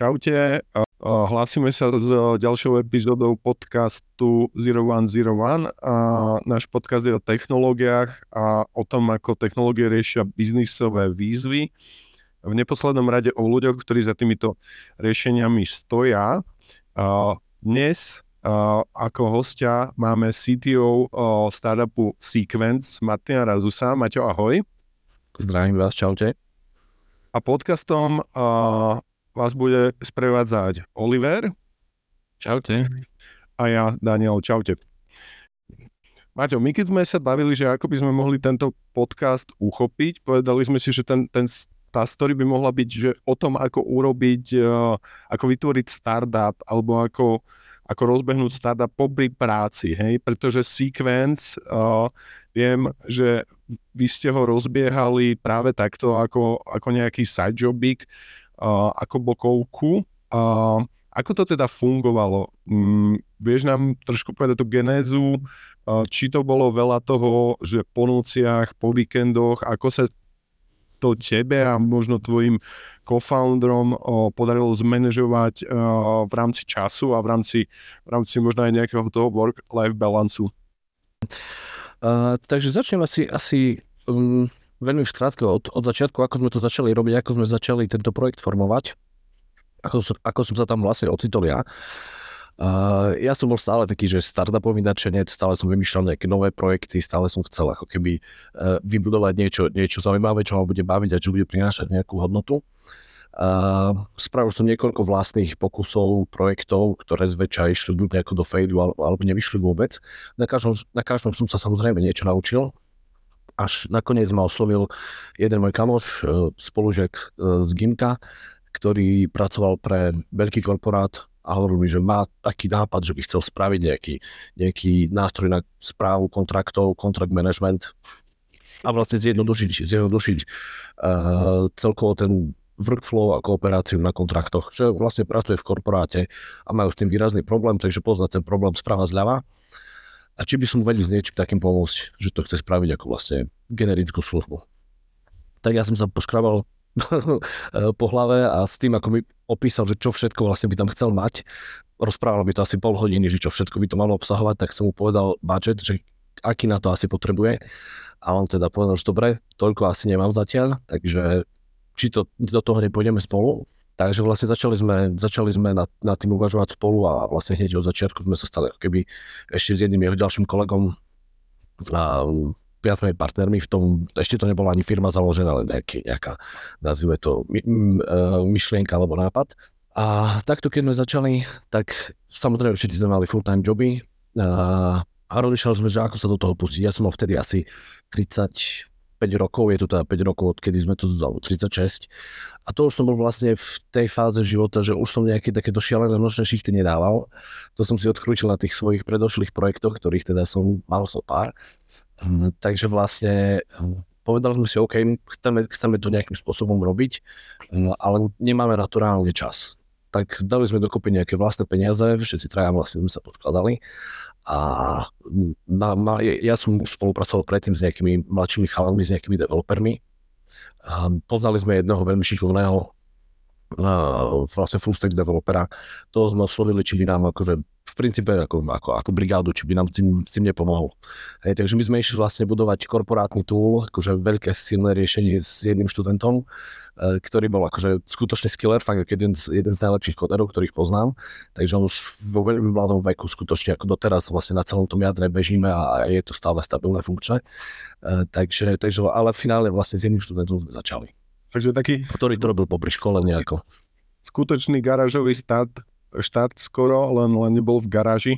Čaute, hlásime sa s ďalšou epizódou podcastu 0101. Náš podcast je o technológiách a o tom, ako technológie riešia biznisové výzvy. V neposlednom rade o ľuďoch, ktorí za týmito riešeniami stoja. Dnes ako hostia máme CTO startupu Sequence Martina Razusa. Maťo, ahoj. Zdravím vás, čaute. A podcastom vás bude sprevádzať Oliver. Čaute. A ja, Daniel, čaute. Maťo, my keď sme sa bavili, že ako by sme mohli tento podcast uchopiť, povedali sme si, že ten, ten, tá story by mohla byť že o tom, ako urobiť, uh, ako vytvoriť startup, alebo ako, ako rozbehnúť startup popri práci, hej, pretože Sequence, uh, viem, že vy ste ho rozbiehali práve takto ako, ako nejaký side jobik, ako bokovku. Ako to teda fungovalo? Mm, vieš nám trošku povedať tú genézu, či to bolo veľa toho, že po nociach, po víkendoch, ako sa to tebe a možno tvojim co-founderom podarilo zmanéžovať v rámci času a v rámci, v rámci možno aj nejakého toho work-life balancu? Uh, takže začnem asi, asi um, veľmi v skrátke od, od začiatku, ako sme to začali robiť, ako sme začali tento projekt formovať, ako som, ako som sa tam vlastne ocitol ja. Uh, ja som bol stále taký, že startupový nadšenec, stále som vymýšľal nejaké nové projekty, stále som chcel ako keby uh, vybudovať niečo, niečo zaujímavé, čo ma bude baviť a čo bude prinášať nejakú hodnotu. Uh, spravil som niekoľko vlastných pokusov, projektov, ktoré zväčša išli buď nejako do fejdu alebo, alebo nevyšli vôbec. Na každom, na každom som sa samozrejme niečo naučil, až nakoniec ma oslovil jeden môj kamoš, e, spolužiak e, z Gimka, ktorý pracoval pre veľký korporát a hovoril mi, že má taký nápad, že by chcel spraviť nejaký, nejaký nástroj na správu kontraktov, contract management a vlastne zjednodušiť, zjednodušiť uh, celkovo ten workflow a kooperáciu na kontraktoch, že vlastne pracuje v korporáte a majú s tým výrazný problém, takže pozná ten problém sprava zľava a či by som vedel s niečím takým pomôcť, že to chce spraviť ako vlastne generickú službu. Tak ja som sa poškrabal po hlave a s tým, ako mi opísal, že čo všetko vlastne by tam chcel mať, rozprával by to asi pol hodiny, že čo všetko by to malo obsahovať, tak som mu povedal budget, že aký na to asi potrebuje. A on teda povedal, že dobre, toľko asi nemám zatiaľ, takže či to do toho nepôjdeme spolu. Takže vlastne začali sme, začali sme nad, nad tým uvažovať spolu a vlastne hneď od začiatku sme sa stali ako keby ešte s jedným jeho ďalším kolegom a viac sme partnermi v tom, ešte to nebola ani firma založená, ale nejaký, nejaká, nazvime to, my, e, myšlienka alebo nápad. A takto, keď sme začali, tak samozrejme všetci sme mali full-time joby a, a rozmýšľali sme, že ako sa do toho pustiť. Ja som mal vtedy asi 30, 5 rokov, je to teda 5 rokov, odkedy sme to zalo 36. A to už som bol vlastne v tej fáze života, že už som nejaké takéto šialené nočné šichty nedával. To som si odkrútil na tých svojich predošlých projektoch, ktorých teda som mal so pár. Hm, takže vlastne hm, povedali sme si, OK, chceme, chceme to nejakým spôsobom robiť, hm, ale nemáme na čas. Tak dali sme dokopy nejaké vlastné peniaze, všetci traja vlastne sme sa podkladali a na, na, ja som už spolupracoval predtým s nejakými mladšími chalami, s nejakými developermi. A poznali sme jedného veľmi šikovného vlastne full stack developera. To sme oslovili, či by nám akože v princípe ako, ako, ako brigádu, či by nám s tým, s tým nepomohol. Hej, takže my sme išli vlastne budovať korporátny tool, akože veľké silné riešenie s jedným študentom, e, ktorý bol akože skutočný skiller, fakt jeden z, jeden z najlepších koderov, ktorých poznám. Takže on už vo veľmi mladom veku skutočne ako doteraz vlastne na celom tom jadre bežíme a, je to stále stabilné funkčné. E, takže, takže, ale v finále vlastne s jedným študentom sme začali. Takže taký... Ktorý to robil popri škole nejako. Skutočný garážový start štart skoro, len, len nebol v garáži.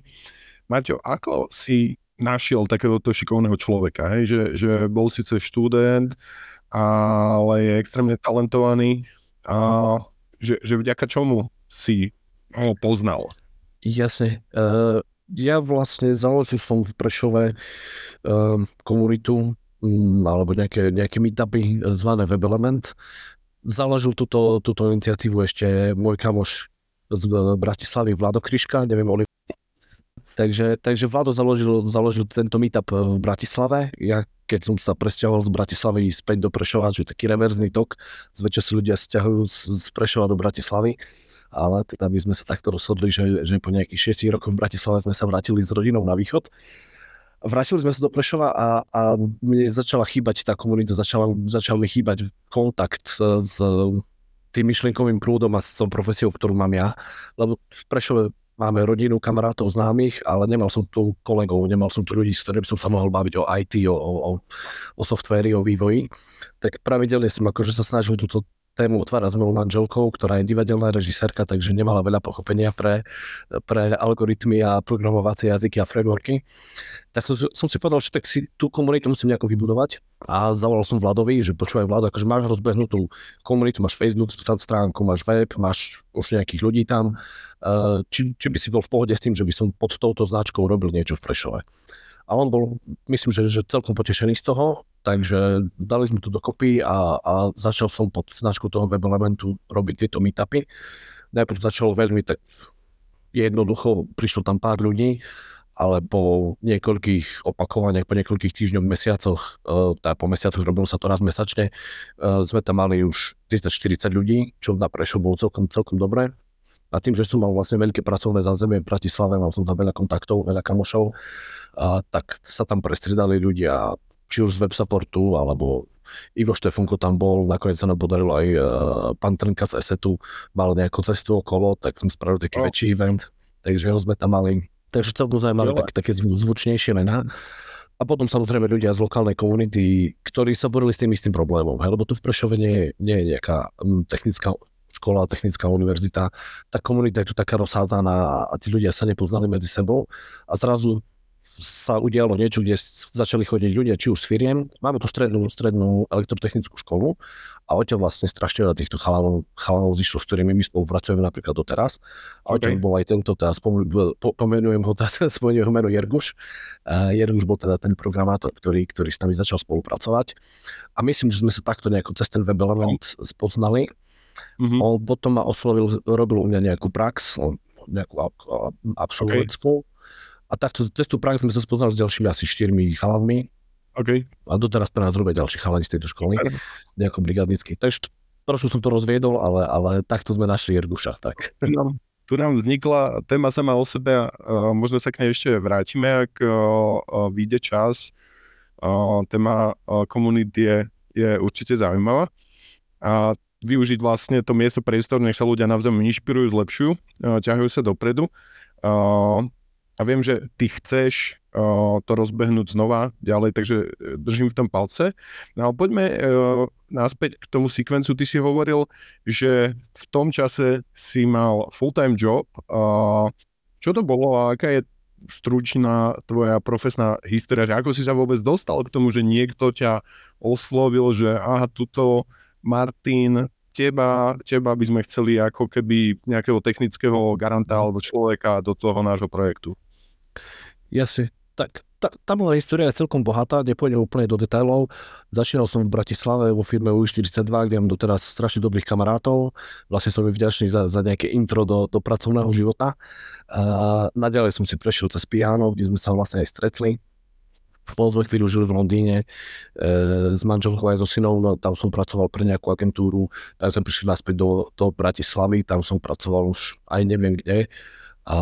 Maťo, ako si našiel takéhoto šikovného človeka, hej? Že, že bol síce študent, ale je extrémne talentovaný a že, že vďaka čomu si ho poznal? Jasne. Uh, ja vlastne založil som v Prešove uh, komunitu alebo nejaké, nejaké meetupy zvané Web Element. Založil túto, túto iniciatívu ešte môj kamoš z Bratislavy Vlado Kryška, neviem, Oli. Takže, takže Vlado založil, založil tento meetup v Bratislave. Ja keď som sa presťahoval z Bratislavy späť do Prešova, že taký reverzný tok, zväčša si ľudia stiahujú z, z Prešova do Bratislavy. ale teda my sme sa takto rozhodli, že, že po nejakých 6 rokoch v Bratislave sme sa vrátili s rodinou na východ. Vrátili sme sa do Prešova a, a mne začala chýbať tá komunita, začala, začal mi chýbať kontakt s tým myšlienkovým prúdom a s tou profesiou, ktorú mám ja. Lebo v Prešove máme rodinu, kamarátov, známych, ale nemal som tu kolegov, nemal som tu ľudí, s ktorými som sa mohol baviť o IT, o, o, o softvéri, o vývoji. Tak pravidelne som akože sa snažil túto tému otvárať s mojou manželkou, ktorá je divadelná režisérka, takže nemala veľa pochopenia pre, pre algoritmy a programovacie jazyky a frameworky. Tak som, som si povedal, že tak si tú komunitu musím nejako vybudovať a zavolal som Vladovi, že počúvaj Vlado, akože máš rozbehnutú komunitu, máš Facebook stránku, máš web, máš už nejakých ľudí tam, eh, či, či by si bol v pohode s tým, že by som pod touto značkou robil niečo v Prešove. A on bol, myslím, že, že celkom potešený z toho, takže dali sme to dokopy a, a začal som pod značkou toho web elementu robiť tieto meetupy. Najprv začalo veľmi tak jednoducho, prišlo tam pár ľudí, ale po niekoľkých opakovaniach, po niekoľkých týždňoch, mesiacoch, tá po mesiacoch robilo sa to raz mesačne, uh, sme tam mali už 340 ľudí, čo na Prešov bolo celkom, celkom dobré. A tým, že som mal vlastne veľké pracovné zázemie v Bratislave, mal som tam veľa kontaktov, veľa kamošov, a tak sa tam prestriedali ľudia, či už z web supportu, alebo Ivo Štefunko tam bol, nakoniec sa nám podarilo aj uh, pán Trnka z Esetu, mal nejakú cestu okolo, tak sme spravili taký oh. väčší event, takže ho sme tam mali. Takže celkom zaujímavé tak, také zvučnejšie mená. A potom samozrejme ľudia z lokálnej komunity, ktorí sa borili s tým istým problémom, hej, lebo tu v Prešove nie, nie je nejaká um, technická škola, technická univerzita, tá komunita je tu taká rozhádzaná a tí ľudia sa nepoznali medzi sebou a zrazu sa udialo niečo, kde začali chodiť ľudia, či už s firiem. Máme tu strednú, strednú elektrotechnickú školu a odtiaľ vlastne strašne veľa týchto chalanov, chalanov zišlo, s ktorými my spolupracujeme napríklad doteraz. A odtiaľ okay. bol aj tento, teda spom, po, pomenujem ho, teda, spomeniem ho meno Jerguš. Uh, Jerguš bol teda ten programátor, ktorý, ktorý s nami začal spolupracovať. A myslím, že sme sa takto nejako cez ten web element spoznali Mm-hmm. On potom ma oslovil, robil u mňa nejakú prax, nejakú absolventskú. Okay. A takto cez tú prax sme sa spoznali s ďalšími asi štyrmi chalanmi. Okay. A doteraz pre nás robia ďalší chalani z tejto školy, nejako brigadnícky. Takže trošku som to rozviedol, ale, ale takto sme našli Jerguša. Tak. No, tu nám vznikla téma sama o sebe a možno sa k nej ešte vrátime, ak vyjde čas. Téma komunity je, je určite zaujímavá. A využiť vlastne to miesto priestor, nech sa ľudia navzájom inšpirujú, zlepšujú, ťahajú sa dopredu. A viem, že ty chceš to rozbehnúť znova ďalej, takže e, držím v tom palce. No ale poďme e, naspäť k tomu sekvencu. Ty si hovoril, že v tom čase si mal full-time job. Čo to bolo a aká je stručná tvoja profesná história, že ako si sa vôbec dostal k tomu, že niekto ťa oslovil, že aha, tuto Martin, teba, teba by sme chceli ako keby nejakého technického garanta alebo človeka do toho nášho projektu. Jasne. Tak tá, tá moja história je celkom bohatá, nepôjdem úplne do detailov. Začínal som v Bratislave vo firme UI42, kde mám doteraz strašne dobrých kamarátov. Vlastne som im vďačný za, za nejaké intro do, do pracovného života. A naďalej som si prešiel cez piano, kde sme sa vlastne aj stretli bol sme chvíľu žili v Londýne e, s manželkou aj so synom, no, tam som pracoval pre nejakú agentúru, tak som prišiel naspäť do, do Bratislavy, tam som pracoval už aj neviem kde. A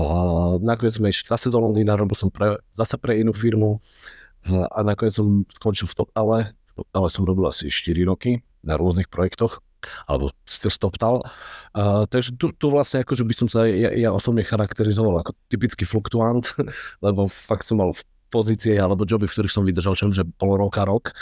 nakoniec sme išli zase do Londýna, robil som pre, zase pre inú firmu a nakoniec som skončil v Toptale. V Toptale som robil asi 4 roky na rôznych projektoch alebo stoptal. Uh, takže tu, tu vlastne akože by som sa ja, ja osobne charakterizoval ako typický fluktuant, lebo fakt som mal pozície alebo joby, v ktorých som vydržal čom, že pol roka, rok.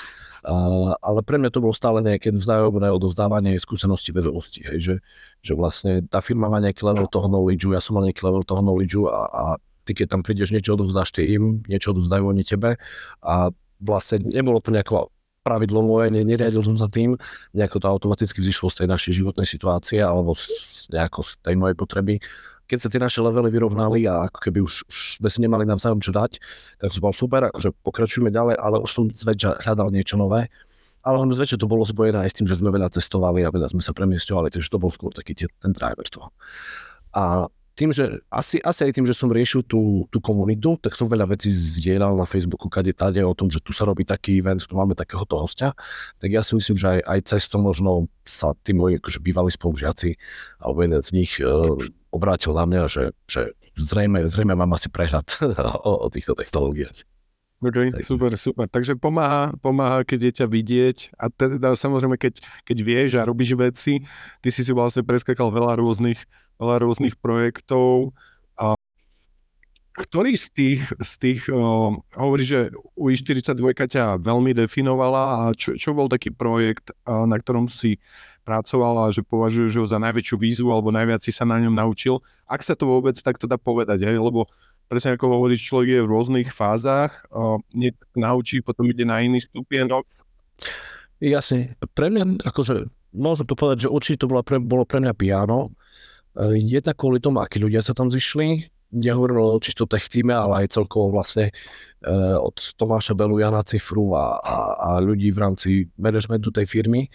Uh, ale pre mňa to bolo stále nejaké vzájomné odovzdávanie skúsenosti, vedomosti. Hej, že, že vlastne tá firma má nejaký level toho knowledge, ja som mal nejaký level toho knowledge a, a ty keď tam prídeš, niečo odovzdáš ty im, niečo odovzdajú oni tebe a vlastne nebolo to nejako pravidlo moje, ne, neriadil som sa tým, nejako to automaticky vzýšlo z tej našej životnej situácie alebo z, nejako z tej mojej potreby keď sa tie naše levely vyrovnali a ako keby už, už sme si nemali navzájom čo dať, tak to bol super, akože pokračujeme ďalej, ale už som zväčša hľadal niečo nové. Ale len zväčša to bolo spojené aj s tým, že sme veľa cestovali a veľa sme sa premiesťovali, takže to bol skôr taký ten driver toho. A tým, že asi, asi aj tým, že som riešil tú, tú komunitu, tak som veľa vecí zdieľal na Facebooku, kade tade o tom, že tu sa robí taký event, tu máme takéhoto hostia, tak ja si myslím, že aj, aj cez to možno sa tí moji akože bývalí spolužiaci alebo jeden z nich uh, obrátil na mňa, že, že zrejme, zrejme mám asi prehľad o, o týchto technológiách. OK, tak. super, super. Takže pomáha, pomáha, keď je ťa vidieť a teda samozrejme, keď, keď vieš a robíš veci, ty si si vlastne preskakal veľa rôznych, veľa rôznych projektov a ktorý z tých, z tých uh, hovorí, že UI42 ťa veľmi definovala a čo, čo bol taký projekt, uh, na ktorom si pracovala a že považuješ ho za najväčšiu výzvu alebo najviac si sa na ňom naučil? Ak sa to vôbec takto dá povedať, hej? lebo presne ako hovoríš, človek je v rôznych fázach, nie naučí, potom ide na iný stupienok. Jasne, pre mňa, akože, môžem to povedať, že určite to bolo pre, bolo pre mňa piano. E, jedna kvôli tomu, akí ľudia sa tam zišli, nehovorilo o čisto tech týme, ale aj celkovo vlastne od Tomáša Belu, Jana Cifru a, a, a ľudí v rámci managementu tej firmy,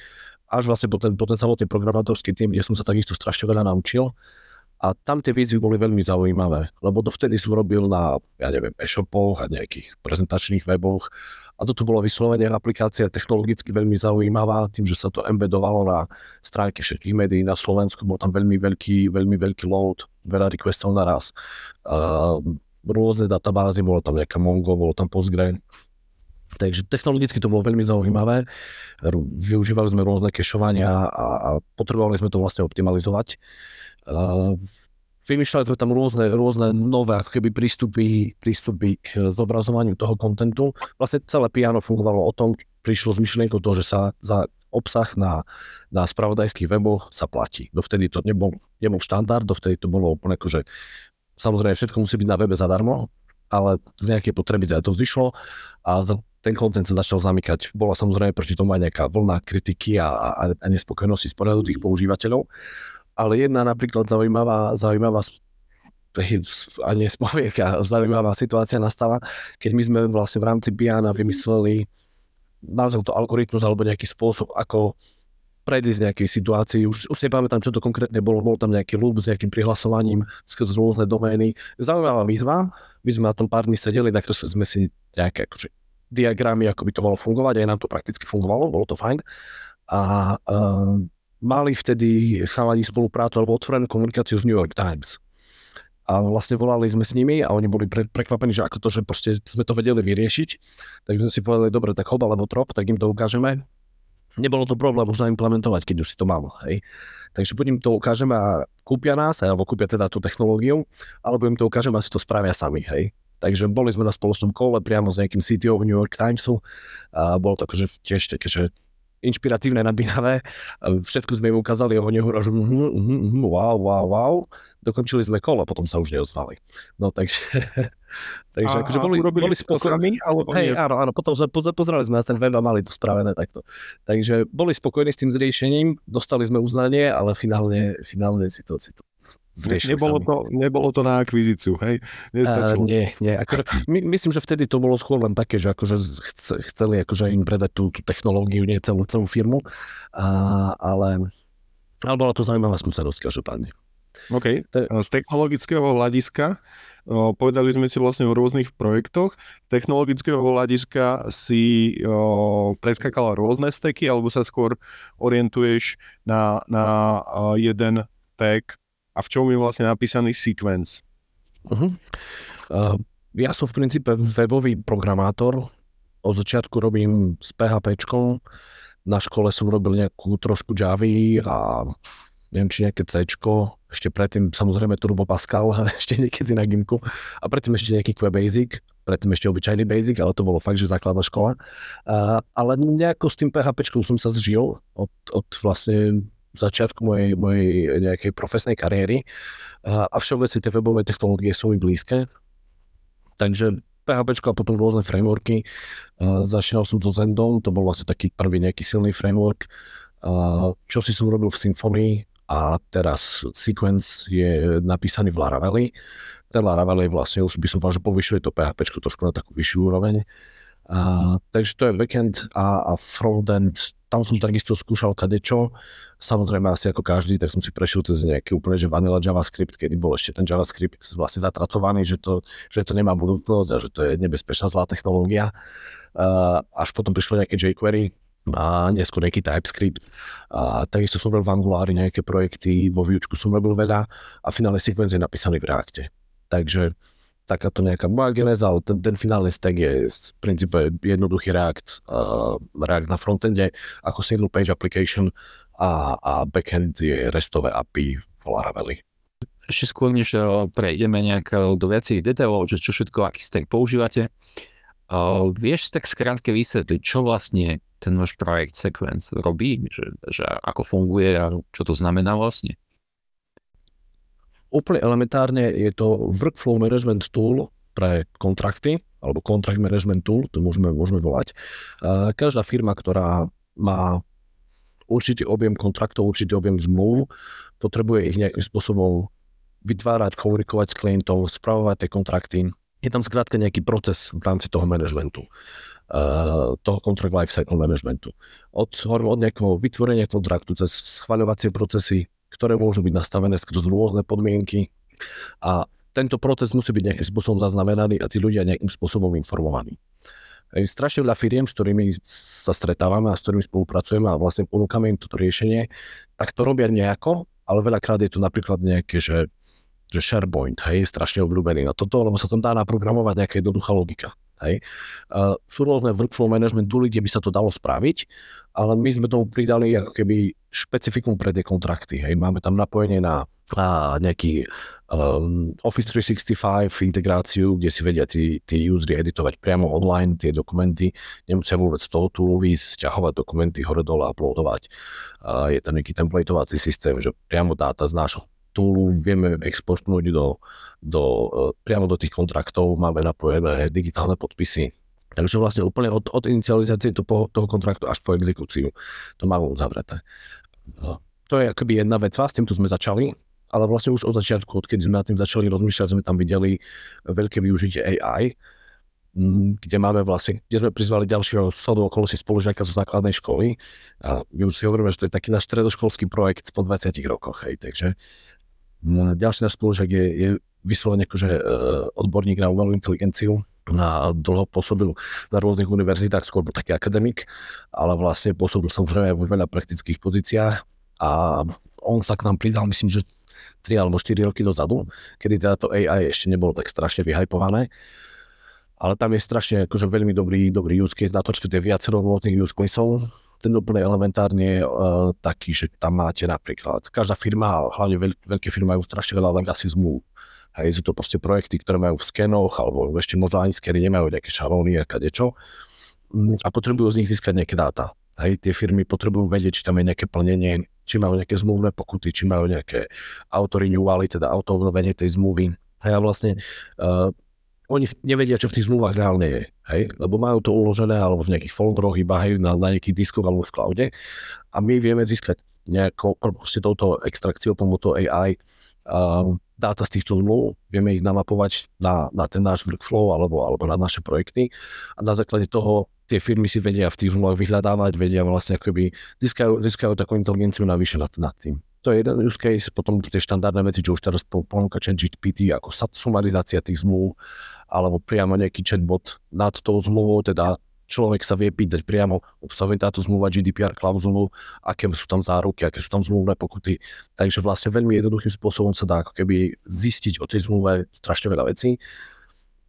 až vlastne po ten, po ten samotný programátorský tým, kde som sa takisto strašne veľa naučil. A tam tie výzvy boli veľmi zaujímavé, lebo dovtedy som robil na, ja neviem, e-shopoch a nejakých prezentačných weboch a toto bolo vyslovene aplikácia technologicky veľmi zaujímavá, tým, že sa to embedovalo na stránky všetkých médií na Slovensku, bol tam veľmi veľký, veľmi veľký load, veľa requestov naraz. Uh, rôzne databázy, bolo tam nejaká Mongo, bolo tam Postgre, Takže technologicky to bolo veľmi zaujímavé. Využívali sme rôzne kešovania a, a potrebovali sme to vlastne optimalizovať. Vymýšľali sme tam rôzne, rôzne nové ako keby prístupy, prístupy k zobrazovaniu toho kontentu. Vlastne celé piano fungovalo o tom, prišlo s myšlienkou toho, že sa za obsah na, na spravodajských weboch sa platí. Dovtedy to nebol, nebol štandard, dovtedy to bolo úplne ako, že samozrejme všetko musí byť na webe zadarmo, ale z nejakej potreby to vzýšlo a ten kontent sa začal zamykať. Bola samozrejme proti tomu aj nejaká vlna kritiky a, a, a nespokojnosti z pohľadu tých používateľov ale jedna napríklad zaujímavá, zaujímavá a nespovieka, zaujímavá situácia nastala, keď my sme vlastne v rámci Biana vymysleli nazvem to algoritmus alebo nejaký spôsob, ako predísť nejakej situácii. Už, už nepamätám, čo to konkrétne bolo. Bol tam nejaký loop s nejakým prihlasovaním skrz rôzne domény. Zaujímavá výzva. My sme na tom pár dní sedeli, nakreslili sme si nejaké akože, diagramy, ako by to malo fungovať. Aj nám to prakticky fungovalo, bolo to fajn. A uh, mali vtedy chalani spoluprácu alebo otvorenú komunikáciu s New York Times. A vlastne volali sme s nimi a oni boli pre, prekvapení, že ako to, že proste sme to vedeli vyriešiť. Tak sme si povedali, dobre, tak hoba alebo trop, tak im to ukážeme. Nebolo to problém už implementovať, keď už si to mal. Hej. Takže buď im to ukážeme a kúpia nás, alebo kúpia teda tú technológiu, alebo im to ukážeme a si to spravia sami. Hej. Takže boli sme na spoločnom kole priamo s nejakým CTO New York Timesu a bolo to akože tiež také, že inšpiratívne, nabíhavé. Všetko sme im ukázali, oni hovorili, že wow, wow, wow. Dokončili sme kolo, potom sa už neozvali. No takže, takže a, akože boli, boli spokojní. Hej, áno, áno, potom sme pozerali sme na ten web a mali to spravené takto. Takže boli spokojní s tým zriešením, dostali sme uznanie, ale finálne, finálne si to, si to nebolo to, nebolo to na akvizíciu, hej? Uh, nie, nie. Akože, my, myslím, že vtedy to bolo skôr len také, že akože chceli akože im predať tú, tú technológiu, nie celú, celú firmu, uh, ale, ale bola to zaujímavá skúsenosť každopádne. OK. Z technologického hľadiska o, povedali sme si vlastne o rôznych projektoch. Z technologického hľadiska si o, preskakala rôzne steky alebo sa skôr orientuješ na, na jeden tag a v čom je vlastne napísaný sequence. Uh-huh. Uh, ja som v princípe webový programátor. Od začiatku robím s PHP. Na škole som robil nejakú trošku Javy a neviem, či nejaké C. Ešte predtým samozrejme Turbo Pascal, ešte niekedy na Gimku. A predtým ešte nejaký QBasic, predtým ešte obyčajný Basic, ale to bolo fakt, že základná škola. Uh, ale nejako s tým PHP som sa zžil od, od vlastne začiatku mojej, mojej nejakej profesnej kariéry a, a všeobecne tie webové technológie sú mi blízke. Takže PHP a potom rôzne frameworky. A začínal som so Zendom, to bol vlastne taký prvý nejaký silný framework. Čo si som robil v Symfony a teraz Sequence je napísaný v Laravelli. Ten Laravel je vlastne už by som povedal, že povyšuje to PHP trošku na takú vyššiu úroveň. A, takže to je backend a, a frontend, tam som takisto skúšal kadečo. Samozrejme asi ako každý, tak som si prešiel cez nejaký úplne že vanilla JavaScript, kedy bol ešte ten JavaScript vlastne zatratovaný, že to, že to nemá budúcnosť a že to je nebezpečná zlá technológia. A, až potom prišlo nejaké jQuery, a neskôr nejaký TypeScript. A takisto som robil v Angulári nejaké projekty, vo výučku som robil veľa a finálny sekvenc je napísaný v Reacte. Takže takáto nejaká moja geneza, ale ten, ten finálny stack je v princípe jednoduchý React, uh, React na frontende ako single page application a, a backend je restové API v Laravelli. Ešte skôr, než prejdeme nejak do viacerých detailov, že čo všetko, aký stack používate, uh, vieš tak skrátke vysvetliť, čo vlastne ten váš projekt Sequence robí, že, že ako funguje a čo to znamená vlastne? Úplne elementárne je to workflow management tool pre kontrakty, alebo contract management tool, to môžeme, môžeme volať. Každá firma, ktorá má určitý objem kontraktov, určitý objem zmluv, potrebuje ich nejakým spôsobom vytvárať, komunikovať s klientom, spravovať tie kontrakty. Je tam skrátka nejaký proces v rámci toho manažmentu. Uh, toho contract lifecycle managementu. Od, od nejakého vytvorenia kontraktu cez schvaľovacie procesy, ktoré môžu byť nastavené skrz rôzne podmienky a tento proces musí byť nejakým spôsobom zaznamenaný a tí ľudia nejakým spôsobom informovaní. Strašne veľa firiem, s ktorými sa stretávame a s ktorými spolupracujeme a vlastne ponúkame im toto riešenie, tak to robia nejako, ale veľakrát je to napríklad nejaké, že, že SharePoint, hej, je strašne obľúbený na toto, lebo sa tam dá naprogramovať nejaká jednoduchá logika. Hej. Uh, sú rôzne workflow management tooly, kde by sa to dalo spraviť, ale my sme tomu pridali ako keby špecifikum pre tie kontrakty. Hej. Máme tam napojenie na a nejaký um, Office 365 integráciu, kde si vedia tí, tí usery editovať priamo online tie dokumenty, nemusia vôbec z toho výsť, stiahovať dokumenty hore dole, uploadovať. Je tam nejaký templatovací systém, že priamo dáta z nášho toolu vieme exportnúť do, do, e, priamo do tých kontraktov, máme napojené digitálne podpisy. Takže vlastne úplne od, od inicializácie toho, toho kontraktu až po exekúciu to máme uzavreté. No, to je akoby jedna vec, s týmto sme začali, ale vlastne už od začiatku, odkedy sme na tým začali rozmýšľať, sme tam videli veľké využitie AI, kde máme vlastne, kde sme prizvali ďalšieho sodu okolností spolužiaka zo základnej školy. A my už si hovoríme, že to je taký náš stredoškolský projekt po 20 rokoch, hej, takže ďalší náš spolužiak je, je vyslovene akože uh, odborník na umelú inteligenciu, na, dlho pôsobil na rôznych univerzitách, skôr bol taký akademik, ale vlastne pôsobil samozrejme aj vo veľa praktických pozíciách a on sa k nám pridal, myslím, že 3 alebo 4 roky dozadu, kedy teda to AI ešte nebolo tak strašne vyhypované. Ale tam je strašne akože veľmi dobrý, dobrý use case na to, čo je viacero rôznych use caseov ten úplne elementárne uh, taký, že tam máte napríklad, každá firma, hlavne veľ, veľké firmy majú strašne veľa legacy zmluv. Hej, sú to proste projekty, ktoré majú v skenoch, alebo ešte možno ani skeny nemajú nejaké šalóny a kadečo. Mm, a potrebujú z nich získať nejaké dáta. Hej, tie firmy potrebujú vedieť, či tam je nejaké plnenie, či majú nejaké zmluvné pokuty, či majú nejaké auto-renewally, teda auto-obnovenie tej zmluvy. A vlastne uh, oni nevedia, čo v tých zmluvách reálne je, hej? lebo majú to uložené alebo v nejakých folderoch iba hej, na, na nejakých diskoch alebo v cloude a my vieme získať nejako, proste touto extrakciou pomocou AI um, dáta z týchto zmluv, vieme ich namapovať na, na ten náš workflow alebo, alebo na naše projekty a na základe toho tie firmy si vedia v tých zmluvách vyhľadávať, vedia vlastne akoby získajú, získajú takú inteligenciu navyše nad, nad tým. To je jeden use case, potom tie štandardné veci, čo už teraz ponúka chat GPT, ako sumarizácia tých zmluv, alebo priamo nejaký chatbot nad tou zmluvou, teda človek sa vie pýtať priamo, obsahuje táto zmluva GDPR klauzulu, aké sú tam záruky, aké sú tam zmluvné pokuty. Takže vlastne veľmi jednoduchým spôsobom sa dá ako keby zistiť o tej zmluve strašne veľa vecí.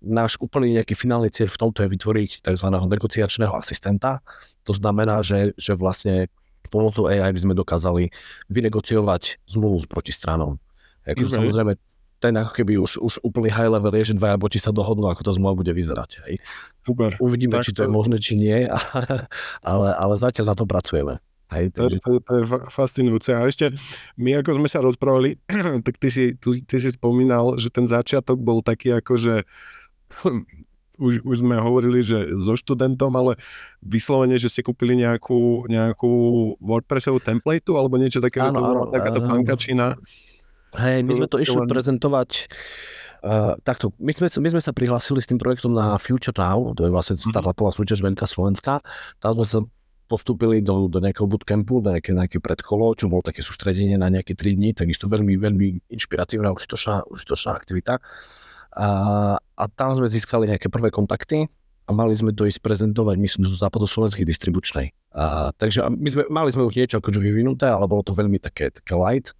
Náš úplný nejaký finálny cieľ v tomto je vytvoriť tzv. negociačného asistenta. To znamená, že, že vlastne pomocou AI by sme dokázali vynegociovať zmluvu s protistranou. Akože samozrejme, ten ako keby už, už úplný high level je, že dvaja boti sa dohodnú, ako tá zmluva bude vyzerať. Hej. Super. Uvidíme, tak či to, to je možné, či nie, ale, ale zatiaľ na to pracujeme. Hej, takže... to, je, to je fascinujúce. A ešte, my ako sme sa rozprávali, tak ty si, ty, ty si spomínal, že ten začiatok bol taký ako, že už, už sme hovorili, že so študentom, ale vyslovene, že ste kúpili nejakú, nejakú WordPressovú templateu alebo niečo také, áno, áno, takáto pankačina. Hej, my sme to išli prezentovať Uh, takto, my sme, my sme sa prihlásili s tým projektom na Future Now, to je vlastne Mhm. startupová súťaž Veľká Slovenská. Tam sme sa postúpili do, do nejakého bootcampu, do nejaké, nejaké predkolo, čo bolo také sústredenie na nejaké 3 dní, takisto veľmi, veľmi inšpiratívna, užitočná, užitočná aktivita. A, a tam sme získali nejaké prvé kontakty a mali sme to ísť prezentovať, myslím, zo západoslovenskej distribučnej. A, takže my sme, mali sme už niečo akože vyvinuté, ale bolo to veľmi také, také light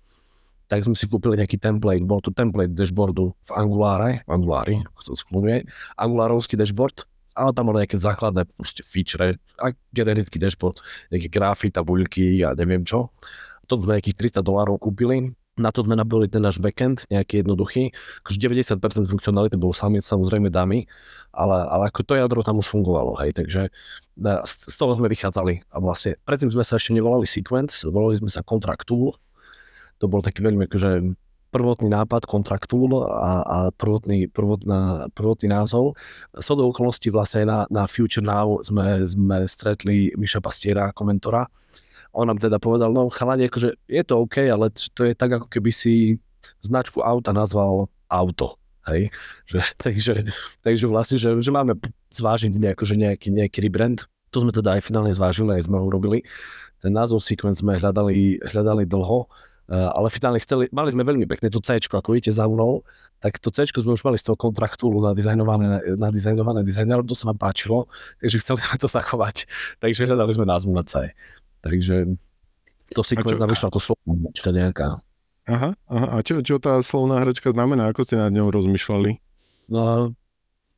tak sme si kúpili nejaký template, bol to template dashboardu v Angulare, v Angulári, ako sa skloňuje, Angulárovský dashboard, ale tam bolo nejaké základné proste feature a generický dashboard, nejaké grafy, tabuľky a neviem čo. To sme nejakých 300 dolárov kúpili, na to sme nabili ten náš backend, nejaký jednoduchý, akože 90% funkcionality bolo sami, samozrejme dámy, ale, ale ako to jadro tam už fungovalo, hej, takže e, z, z toho sme vychádzali a vlastne predtým sme sa ešte nevolali Sequence, volali sme sa Contract Tool, to bol taký veľmi akože prvotný nápad Contract Tool a, a prvotný, prvotná, prvotný názov. S do okolností vlastne na, na Future Now sme, sme stretli Miša Pastiera ako mentora. On nám teda povedal, no chalani, akože je to OK, ale to je tak, ako keby si značku auta nazval auto. Hej? Že, takže, takže vlastne, že, že máme zvážiť nejako, že nejaký, nejaký rebrand. To sme teda aj finálne zvážili, aj sme ho urobili. Ten názov Sequence sme hľadali, hľadali dlho, Uh, ale finálne chceli, mali sme veľmi pekné to C, ako vidíte za mnou, tak to C sme už mali z toho kontraktu nadizajnované, nadizajnované dizajnerom, to sa vám páčilo, takže chceli sme to zachovať, takže hľadali sme názvu na C. Takže to si nám vyšla ako slovná nejaká. Aha, aha. A čo, čo tá slovná hračka znamená? Ako ste nad ňou rozmýšľali? No,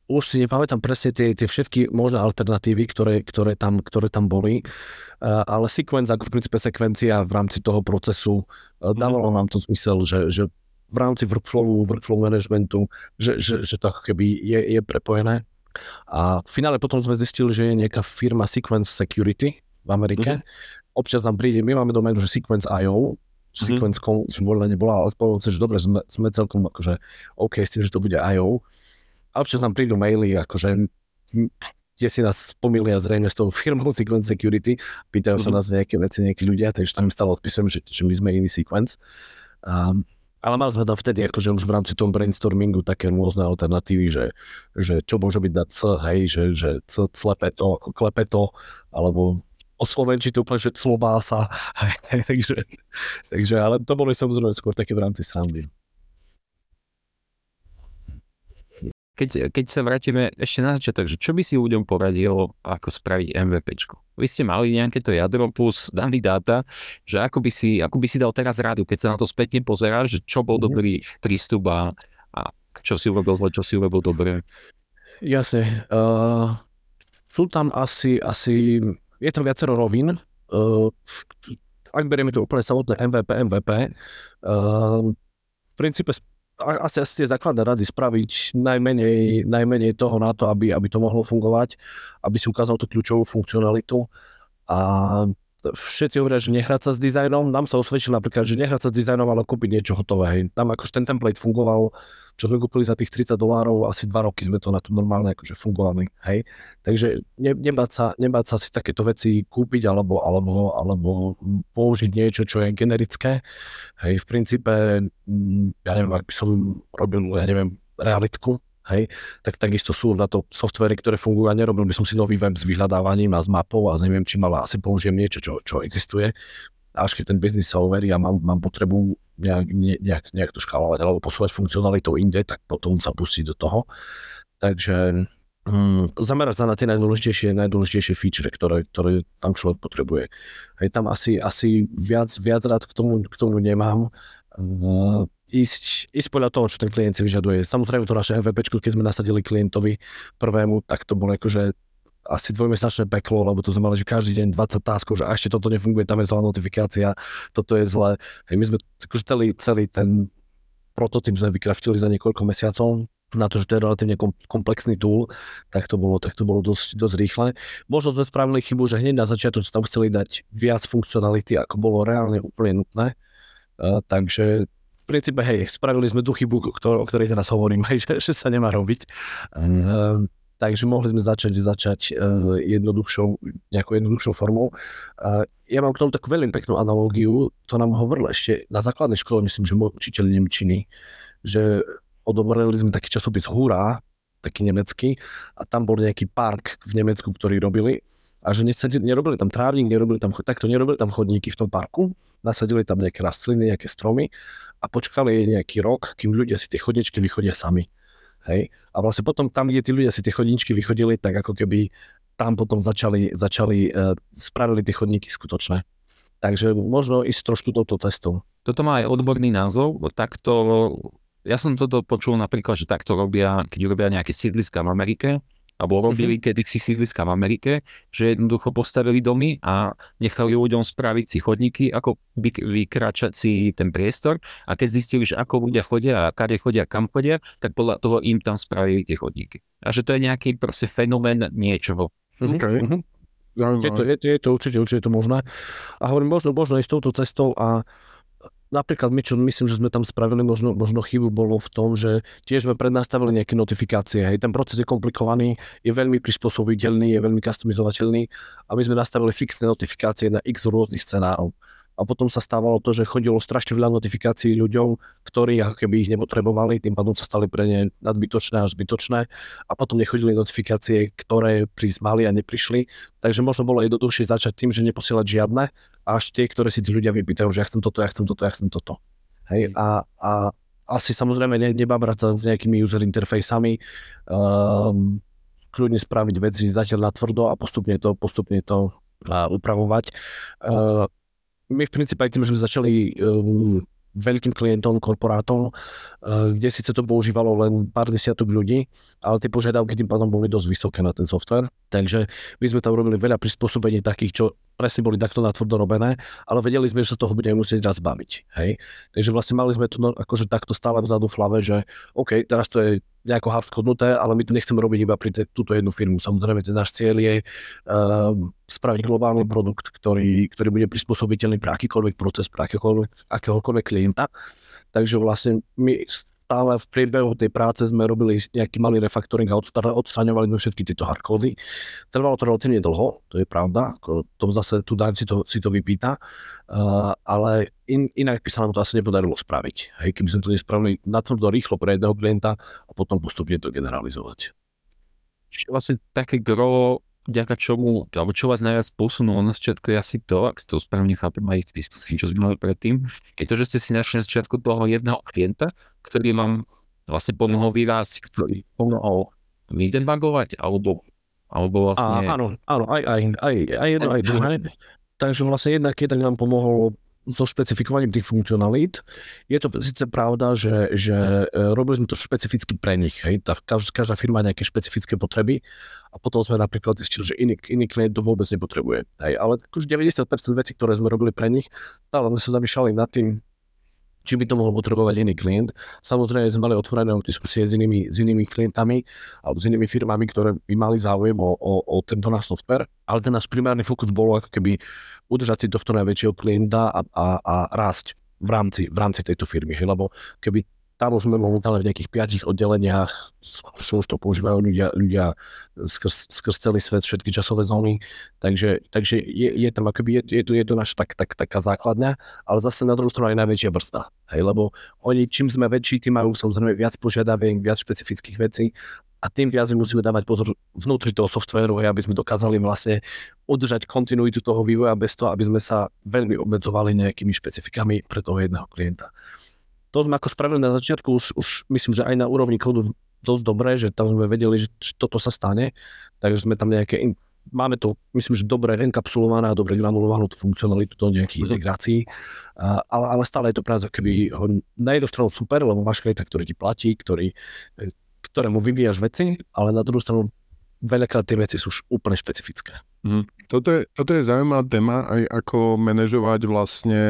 už si nepamätám presne tie, tie všetky možné alternatívy, ktoré, ktoré, tam, ktoré tam boli, uh, ale sequence ako v princípe sekvencia v rámci toho procesu uh, dávalo nám to zmysel, že, že v rámci workflowu, workflow managementu, že, že, že to ako keby je, je prepojené. A v finále potom sme zistili, že je nejaká firma Sequence Security v Amerike. Mm-hmm. Občas nám príde, my máme doménu, že Sequence.io, Sequence.com už voľa nebola, ale spomenul že dobre, sme, sme celkom akože OK s tým, že to bude IO. A občas nám prídu maily, akože kde si nás pomýlia zrejme s tou firmou Sequence Security, pýtajú sa Mhm. nás nejaké veci, nejakí ľudia, takže tam im stále odpisujem, že, že my sme iný Sequence. Um, ale mali sme tam vtedy akože už v rámci toho brainstormingu také rôzne alternatívy, že, že čo môže byť na C, hej, že, že C, clepeto, ako klepeto, alebo o Slovenči to úplne, že clobása, hej, takže, takže, ale to boli samozrejme skôr také v rámci srandy. Keď, keď sa vrátime ešte na začiatok, že čo by si ľuďom poradilo, ako spraviť MVPčko? Vy ste mali nejaké to jadro plus daný dáta, že ako by si, ako by si dal teraz rádu, keď sa na to spätne pozeráš, že čo bol Mhm. dobrý prístup a, a čo si urobil zle, čo si urobil dobre. Jasne. Uh, sú tam asi, asi, je tam viacero rovín. Uh, ak berieme to úplne samotné MVP, MVP, uh, v princípe asi, asi tie základné rady spraviť najmenej, najmenej toho na to, aby, aby to mohlo fungovať, aby si ukázal tú kľúčovú funkcionalitu a všetci hovoria, že nehrať sa s dizajnom. Nám sa osvedčilo napríklad, že nehrať sa s dizajnom, ale kúpiť niečo hotové. Tam akože ten template fungoval, čo sme kúpili za tých 30 dolárov, asi 2 roky sme to na to normálne akože fungovali. Hej. Takže ne, nebáť, sa, nebáť sa si takéto veci kúpiť alebo, alebo, alebo použiť niečo, čo je generické. Hej, v princípe, mm, ja neviem, ak by som robil, ja neviem, realitku, hej, tak takisto sú na to softvery, ktoré fungujú a nerobil by som si nový web s vyhľadávaním a s mapou a s neviem čím, ale asi použijem niečo, čo, čo existuje. Až keď ten biznis sa overí a mám, mám potrebu nejak, ne- nejak, nejak to škálovať alebo posúvať funkcionalitou inde, tak potom sa pustiť do toho. Takže mm, zamerať sa na tie najdôležitejšie, najdôležitejšie feature, ktoré, ktoré tam človek potrebuje. Hej, tam asi, asi viac, viac rád k tomu, k tomu nemám. Uh, ísť, ísť podľa toho, čo ten klient si vyžaduje. Samozrejme to naše MVP, keď sme nasadili klientovi prvému, tak to bolo akože asi dvojmesačné peklo, lebo to sme mali, že každý deň 20 táskov, že ešte toto nefunguje, tam je zlá notifikácia, toto je zlé. Hej, my sme akože celý, celý ten prototyp sme vykraftili za niekoľko mesiacov, na to, že to je relatívne kom- komplexný tool, tak to bolo, tak to bolo dosť, dosť rýchle. Možno sme spravili chybu, že hneď na začiatku tam chceli dať viac funkcionality, ako bolo reálne úplne nutné. Uh, takže v princípe, hej, spravili sme tú chybu, ktor- o ktorej teraz hovorím, že, že sa nemá robiť. Uh, takže mohli sme začať, začať uh, jednoduchšou, nejakou jednoduchšou formou. Uh, ja mám k tomu takú veľmi peknú analógiu, to nám hovoril ešte na základnej škole, myslím, že môj učiteľ Nemčiny, že odobrali sme taký časopis Hurá, taký nemecký, a tam bol nejaký park v Nemecku, ktorý robili a že nerobili tam trávnik, nerobili tam, takto nerobili tam chodníky v tom parku, nasadili tam nejaké rastliny, nejaké stromy a počkali nejaký rok, kým ľudia si tie chodničky vychodia sami. Hej? A vlastne potom tam, kde tí ľudia si tie chodničky vychodili, tak ako keby tam potom začali, začali uh, spravili tie chodníky skutočné. Takže možno ísť trošku touto cestou. Toto má aj odborný názov, takto, ja som toto počul napríklad, že takto robia, keď robia nejaké sídliska v Amerike, alebo robili mm-hmm. kedysi sídliska v Amerike, že jednoducho postavili domy a nechali ľuďom spraviť si chodníky, ako vykračať si ten priestor a keď zistili, že ako ľudia chodia a kade chodia, kam chodia, tak podľa toho im tam spravili tie chodníky. A že to je nejaký proste fenomén niečoho. Mhm. Okay. Mm-hmm. Je to, je, je to určite, určite to možné. A hovorím, možno, možno ísť touto cestou a napríklad my, čo myslím, že sme tam spravili možno, možno chybu, bolo v tom, že tiež sme prednastavili nejaké notifikácie. Hej. Ten proces je komplikovaný, je veľmi prispôsobiteľný, je veľmi customizovateľný a my sme nastavili fixné notifikácie na x rôznych scenárov a potom sa stávalo to, že chodilo strašne veľa notifikácií ľuďom, ktorí ako keby ich nepotrebovali, tým pádom sa stali pre ne nadbytočné až zbytočné a potom nechodili notifikácie, ktoré prísť mali a neprišli. Takže možno bolo jednoduchšie začať tým, že neposielať žiadne, až tie, ktoré si tí ľudia vypýtajú, že ja chcem toto, ja chcem toto, ja chcem toto. Hej, a, a asi samozrejme ne, nebábrať sa s nejakými user interfejsami, um, kľudne spraviť veci zatiaľ na tvrdo a postupne to, postupne to uh, upravovať. Uh, my v princípe aj tým, že sme začali um, veľkým klientom, korporátom, uh, kde síce to používalo len pár desiatok ľudí, ale tie požiadavky tým pádom boli dosť vysoké na ten software. Takže my sme tam robili veľa prispôsobení takých, čo presne boli takto natvrdo robené, ale vedeli sme, že sa toho budeme musieť raz baviť. Hej? Takže vlastne mali sme to no, akože takto stále vzadu v hlave, že OK, teraz to je nejako hardkodnuté, ale my to nechceme robiť iba pri túto jednu firmu. Samozrejme, ten náš cieľ je uh, spraviť globálny produkt, ktorý, ktorý bude prispôsobiteľný pre akýkoľvek proces, pre akéhokoľvek, akéhokoľvek klienta. Takže vlastne my stále v priebehu tej práce sme robili nejaký malý refaktoring a odstraňovali sme všetky tieto hardkódy. Trvalo to relatívne dlho, to je pravda, to zase tu daň si to, si to vypýta, uh, ale in, inak by sa nám to asi nepodarilo spraviť. Hej, keby sme to nespravili natvrdo rýchlo pre jedného klienta a potom postupne to generalizovať. Čiže vlastne také gro vďaka čomu, alebo čo vás najviac posunulo na začiatku je asi to, ak to správne chápem aj v diskusii, čo sme mali predtým, je to, že ste si našli na začiatku toho jedného klienta, ktorý vám vlastne pomohol vyrásť, ktorý pomohol vydebagovať, alebo, alebo vlastne... A, áno, áno, aj, aj, aj, aj jedno, aj druhé. Takže vlastne jednak jeden nám pomohol so špecifikovaním tých funkcionalít. Je to síce pravda, že, že e, robili sme to špecificky pre nich. Hej? Tá, každá, každá firma má nejaké špecifické potreby a potom sme napríklad zistili, že iný, iný klient to vôbec nepotrebuje. Hej? Ale už 90% vecí, ktoré sme robili pre nich, stále sme sa zamýšľali nad tým, či by to mohol potrebovať iný klient. Samozrejme sme mali otvorené diskusie s inými, s inými klientami alebo s inými firmami, ktoré by mali záujem o, o, o tento náš software, ale ten náš primárny fokus bolo ako keby udržať si tohto najväčšieho klienta a, a, a rásť v rámci, v rámci tejto firmy. Lebo keby tam už sme momentálne v nejakých piatich oddeleniach, už to používajú ľudia, ľudia skrz, skrz celý svet, všetky časové zóny, takže, takže je, je tam akoby, je, je, to, je to naša tak, tak, taká základňa, ale zase na druhú stranu aj najväčšia brzda, hej, lebo oni čím sme väčší, tým majú samozrejme viac požiadaviek, viac špecifických vecí a tým viac musíme dávať pozor vnútri toho softvéru, aby sme dokázali vlastne udržať kontinuitu toho vývoja bez toho, aby sme sa veľmi obmedzovali nejakými špecifikami pre toho jedného klienta. To sme ako spravili na začiatku už, už myslím, že aj na úrovni kódu dosť dobré, že tam sme vedeli, že toto sa stane, takže sme tam nejaké, máme to, myslím, že dobre enkapsulované a dobre granulovanú tú funkcionalitu do nejakých mm. integrácií, uh, ale, ale stále je to práve keby na jednu stranu super, lebo máš klienta, ktorý ti platí, ktorý, e, ktorému vyvíjaš veci, ale na druhú stranu veľakrát tie veci sú už úplne špecifické. Mm. Toto, je, toto je zaujímavá téma, aj ako manažovať vlastne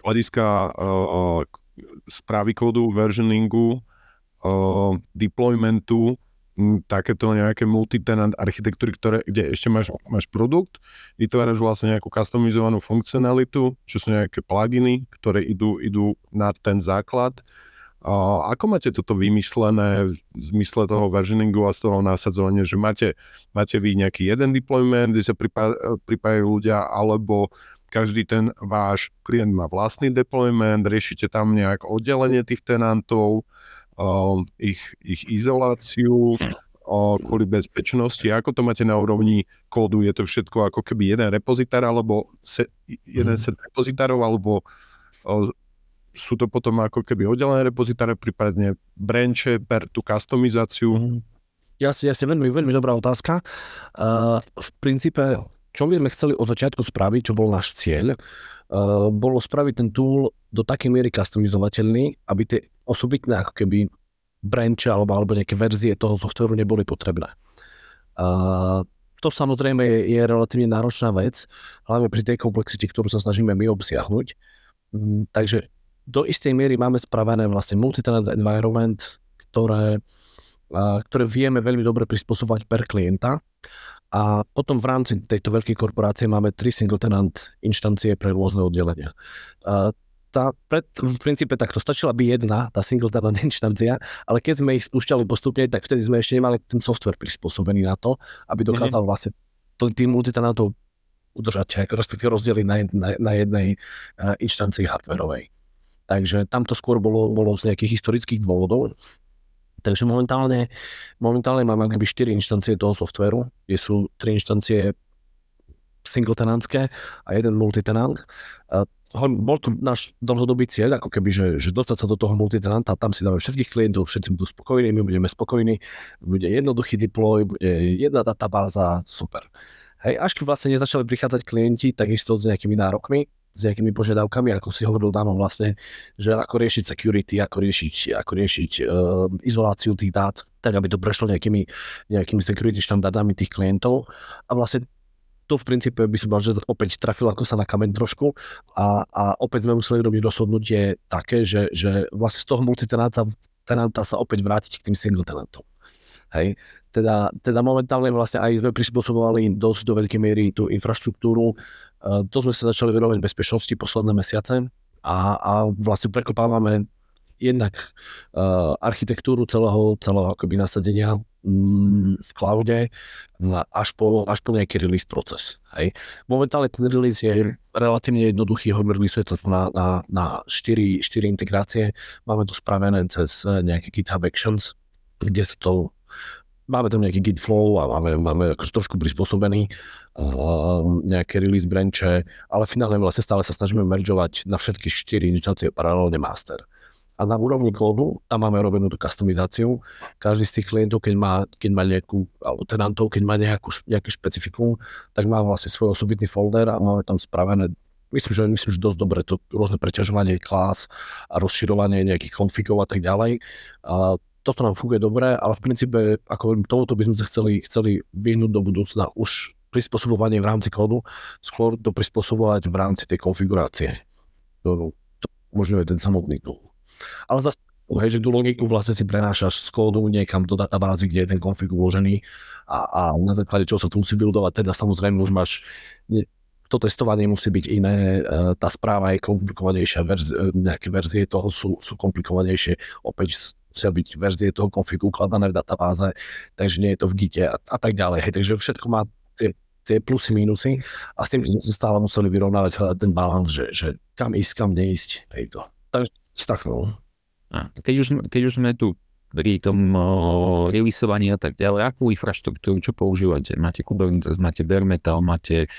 hľadiska správy kódu, versioningu, deploymentu, takéto nejaké multitenant architektúry, ktoré, kde ešte máš, máš produkt, vytváraš vlastne nejakú customizovanú funkcionalitu, čo sú nejaké pluginy, ktoré idú, idú na ten základ. A ako máte toto vymyslené v zmysle toho versioningu a z toho násadzovania, že máte, máte vy nejaký jeden deployment, kde sa pripá, pripájajú ľudia, alebo každý ten váš klient má vlastný deployment, riešite tam nejak oddelenie tých tenantov, ich, ich izoláciu, kvôli bezpečnosti. Ako to máte na úrovni kódu? Je to všetko ako keby jeden repozitár, alebo se, jeden mhm. set repozitárov, alebo sú to potom ako keby oddelené repozitáre, prípadne branche per tú customizáciu? Mhm. Jasne, jasne, veľmi, veľmi dobrá otázka. Uh, v princípe, čo by sme chceli od začiatku spraviť, čo bol náš cieľ, uh, bolo spraviť ten tool do takej miery customizovateľný, aby tie osobitné ako keby branche alebo, alebo nejaké verzie toho softveru neboli potrebné. Uh, to samozrejme je, je relatívne náročná vec, hlavne pri tej komplexite, ktorú sa snažíme my obsiahnuť. Um, takže do istej miery máme spravené vlastne multitenant environment, ktoré, ktoré vieme veľmi dobre prispôsobovať per klienta. A potom v rámci tejto veľkej korporácie máme tri single tenant inštancie pre rôzne oddelenia. Tá, pred, v princípe takto stačila by jedna, tá single inštancia, ale keď sme ich spúšťali postupne, tak vtedy sme ešte nemali ten software prispôsobený na to, aby dokázal vlastne tým multitenantov udržať, respektíve rozdeliť na, na, na jednej uh, inštancii hardwareovej. Takže tam to skôr bolo, bolo z nejakých historických dôvodov. Takže momentálne, momentálne máme akoby 4 inštancie toho softveru, kde sú 3 inštancie singletenantské a jeden multitenant. A bol to náš dlhodobý cieľ, ako keby, že, že dostať sa do toho multitenanta, tam si dáme všetkých klientov, všetci budú spokojní, my budeme spokojní, bude jednoduchý deploy, bude jedna databáza, super. Hej, až keď vlastne nezačali prichádzať klienti, takisto s nejakými nárokmi, s nejakými požiadavkami, ako si hovoril Dano vlastne, že ako riešiť security, ako riešiť, ako riešiť uh, izoláciu tých dát, tak aby to prešlo nejakými, nejakými security štandardami tých klientov. A vlastne to v princípe by som mal, že opäť trafil ako sa na kameň trošku a, a opäť sme museli robiť rozhodnutie také, že, že vlastne z toho multitenanta tenanta sa opäť vrátiť k tým single tenantom. Hej. Teda, teda momentálne vlastne aj sme prispôsobovali dosť do veľkej miery tú infraštruktúru. Uh, to sme sa začali venovať bezpečnosti posledné mesiace a, a vlastne prekopávame jednak uh, architektúru celého, celého akoby nasadenia v cloude až po, až po nejaký release proces. Hej. Momentálne ten release je relatívne jednoduchý, ho releaseuje to na, na, na 4, 4 integrácie. Máme to spravené cez nejaké GitHub Actions, kde sa to máme tam nejaký git flow a máme, máme akože trošku prispôsobený uh, nejaké release branche, ale finálne vlastne stále sa snažíme meržovať na všetky 4 inštancie paralelne master. A na úrovni kódu, tam máme robenú tú customizáciu. Každý z tých klientov, keď má, keď má nejakú, alebo tenantov, keď má nejakú, nejaký špecifikum, tak má vlastne svoj osobitný folder a máme tam spravené myslím, že, myslím, že dosť dobre to rôzne preťažovanie klás a rozširovanie nejakých konfigov a tak ďalej. A toto nám funguje dobre, ale v princípe, ako hovorím, tomuto by sme sa chceli, chceli vyhnúť do budúcna už prispôsobovanie v rámci kódu, skôr to prispôsobovať v rámci tej konfigurácie. To, to umožňuje ten samotný tool. Ale zase hej, že tú logiku vlastne si prenášaš z kódu niekam do databázy, kde je ten konfig uložený a, a na základe čoho sa to musí buildovať, teda samozrejme už máš to testovanie musí byť iné, e, tá správa je komplikovanejšia, verzi, e, nejaké verzie toho sú, sú komplikovanejšie, opäť musia byť verzie toho konfigu ukladané v databáze, takže nie je to v Gite a, a tak ďalej. Hej, takže všetko má tie, tie plusy, minusy a s tým sme sa stále museli vyrovnávať ten balans, že, že kam ísť, kam neísť. Hej to. Takže no. Keď už, keď už sme tu pri tom uh, releaseovaní a tak ďalej, akú infraštruktúru, čo používate? Máte Kubernetes, máte bare metal, máte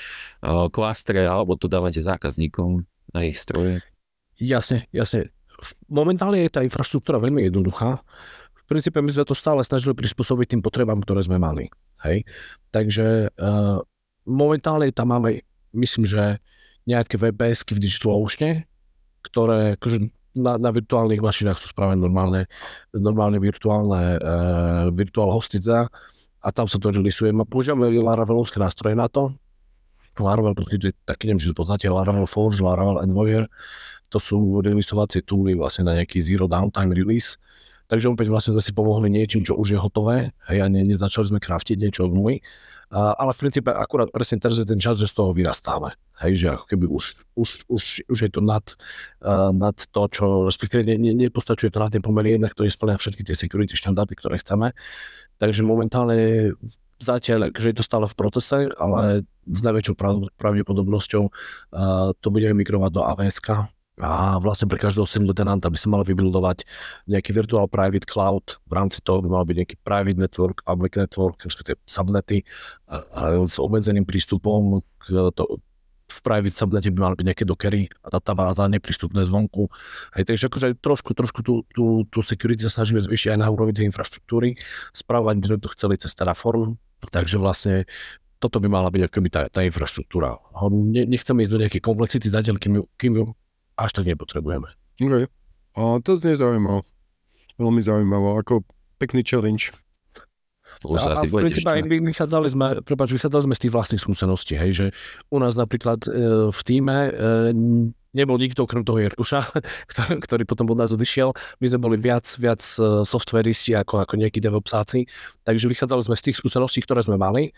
uh, klastre, alebo to dávate zákazníkom na ich stroje? Jasne, jasne. Momentálne je tá infraštruktúra veľmi jednoduchá. V princípe my sme to stále snažili prispôsobiť tým potrebám, ktoré sme mali. Hej? Takže uh, momentálne tam máme, myslím, že nejaké VPSky v DigitalOceane, ktoré akože na, na virtuálnych mašinách sú spravené normálne, normálne virtuálne uh, virtuál hostica a tam sa to releaseuje. A používame Laravelovské nástroje na to. Laravel poskytuje taký, neviem, či to poznáte, Laravel Forge, Laravel Envoyer. To sú releaseovacie tooly vlastne na nejaký zero downtime release. Takže opäť vlastne sme si pomohli niečím, čo už je hotové, hej, a ne, nezačali sme kraftiť niečo a, ale v princípe akurát presne teraz je ten čas, že z toho vyrastáme. Hej, že ako keby už, už, už, už je to nad, uh, nad to, čo respektíve ne, ne, nepostačuje to na tie pomery jednak, ktorý splňa všetky tie security štandardy, ktoré chceme. Takže momentálne zatiaľ, že je to stále v procese, ale s najväčšou pravdepodobnosťou uh, to budeme migrovať do AWS, a vlastne pre každého single tenanta by sa mal vybuildovať nejaký virtual private cloud, v rámci toho by mal byť nejaký private network, public network, respektíve subnety a, s obmedzeným prístupom k to, v private subnete by mali byť nejaké dokery a databáza neprístupné zvonku. Hej, takže akože trošku, trošku tú, tú, tú security sa snažíme zvýšiť aj na úrovni tej infraštruktúry. Spravovať by sme to chceli cez Terraform, takže vlastne toto by mala byť akoby tá, tá infraštruktúra. Ne, ísť do nejakej komplexity zatiaľ, kým kým až tak nepotrebujeme. OK. A to znie zaujímavé. Veľmi zaujímavé, ako pekný challenge. A, a v princípe aj vychádzali sme, prepáč, vychádzali sme z tých vlastných skúseností, hej, že u nás napríklad e, v týme e, nebol nikto okrem toho Jerkuša, ktorý, ktorý potom od nás odišiel. My sme boli viac, viac e, softveristi ako, ako nejakí devopsáci, takže vychádzali sme z tých skúseností, ktoré sme mali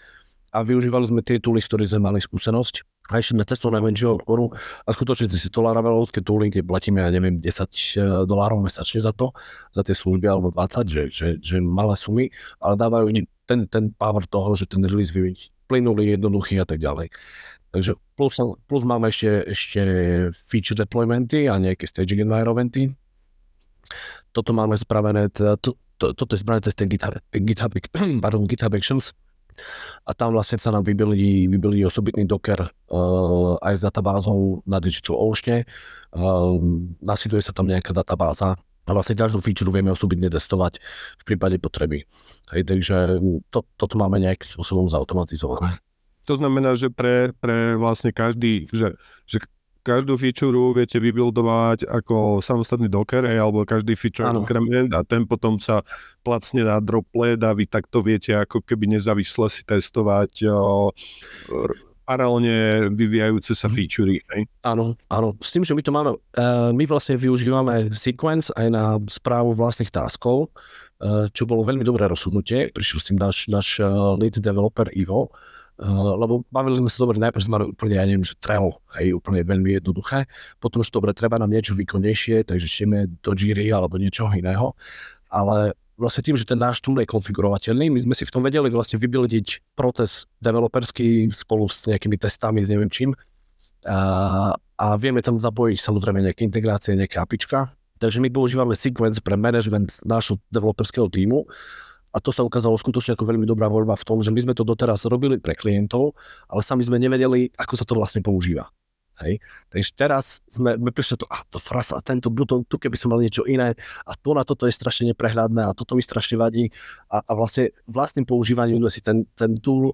a využívali sme tie tooly, z ktorých sme mali skúsenosť a išli sme cestou najmenšieho odporu a skutočne si to Laravelovské tooly, platíme, ja neviem, 10 eh, dolárov mesačne za to, za tie služby, alebo 20, že, že, že malé sumy, ale dávajú ten, ten power toho, že ten release vyviť plynulý, jednoduchý a tak ďalej. Takže plus, plus máme ešte, ešte feature deploymenty a nejaké staging environmenty. Toto máme spravené, teda, to, to, toto je spravené cez ten GitHub, GitHub, pardon, GitHub Actions, a tam vlastne sa nám vybili, vybili osobitný docker uh, aj s databázou na Digital Ocean. Uh, nasiduje sa tam nejaká databáza a vlastne každú feature vieme osobitne testovať v prípade potreby. Hej, takže to, toto máme nejakým spôsobom zautomatizované. To znamená, že pre, pre vlastne každý, že, že každú feature viete vybuildovať ako samostatný Docker, alebo každý feature ano. increment a ten potom sa placne na droplet a vy takto viete ako keby nezávisle si testovať o, paralelne vyvíjajúce sa mhm. featurey. Áno, áno. S tým, že my to máme, uh, my vlastne využívame sequence aj na správu vlastných taskov, uh, čo bolo veľmi dobré rozhodnutie. Prišiel s tým náš, náš uh, lead developer Ivo, Uh, lebo bavili sme sa dobre, najprv sme mali úplne, ja neviem, že Trello, hej, úplne veľmi jednoduché, potom, že dobre, treba nám niečo výkonnejšie, takže šteme do Jiri alebo niečo iného, ale vlastne tým, že ten náš tool je konfigurovateľný, my sme si v tom vedeli vlastne vybuildiť proces developerský spolu s nejakými testami, s neviem čím, a, a vieme tam zapojiť samozrejme nejaké integrácie, nejaké apička, takže my používame sequence pre management nášho developerského týmu, a to sa ukázalo skutočne ako veľmi dobrá voľba v tom, že my sme to doteraz robili pre klientov, ale sami sme nevedeli, ako sa to vlastne používa. Hej. Takže teraz sme, sme prišli to, a to frasa, a tento button, tu keby som mal niečo iné, a to na toto je strašne neprehľadné, a toto mi strašne vadí. A, a vlastne vlastným používaním sme si ten, ten tool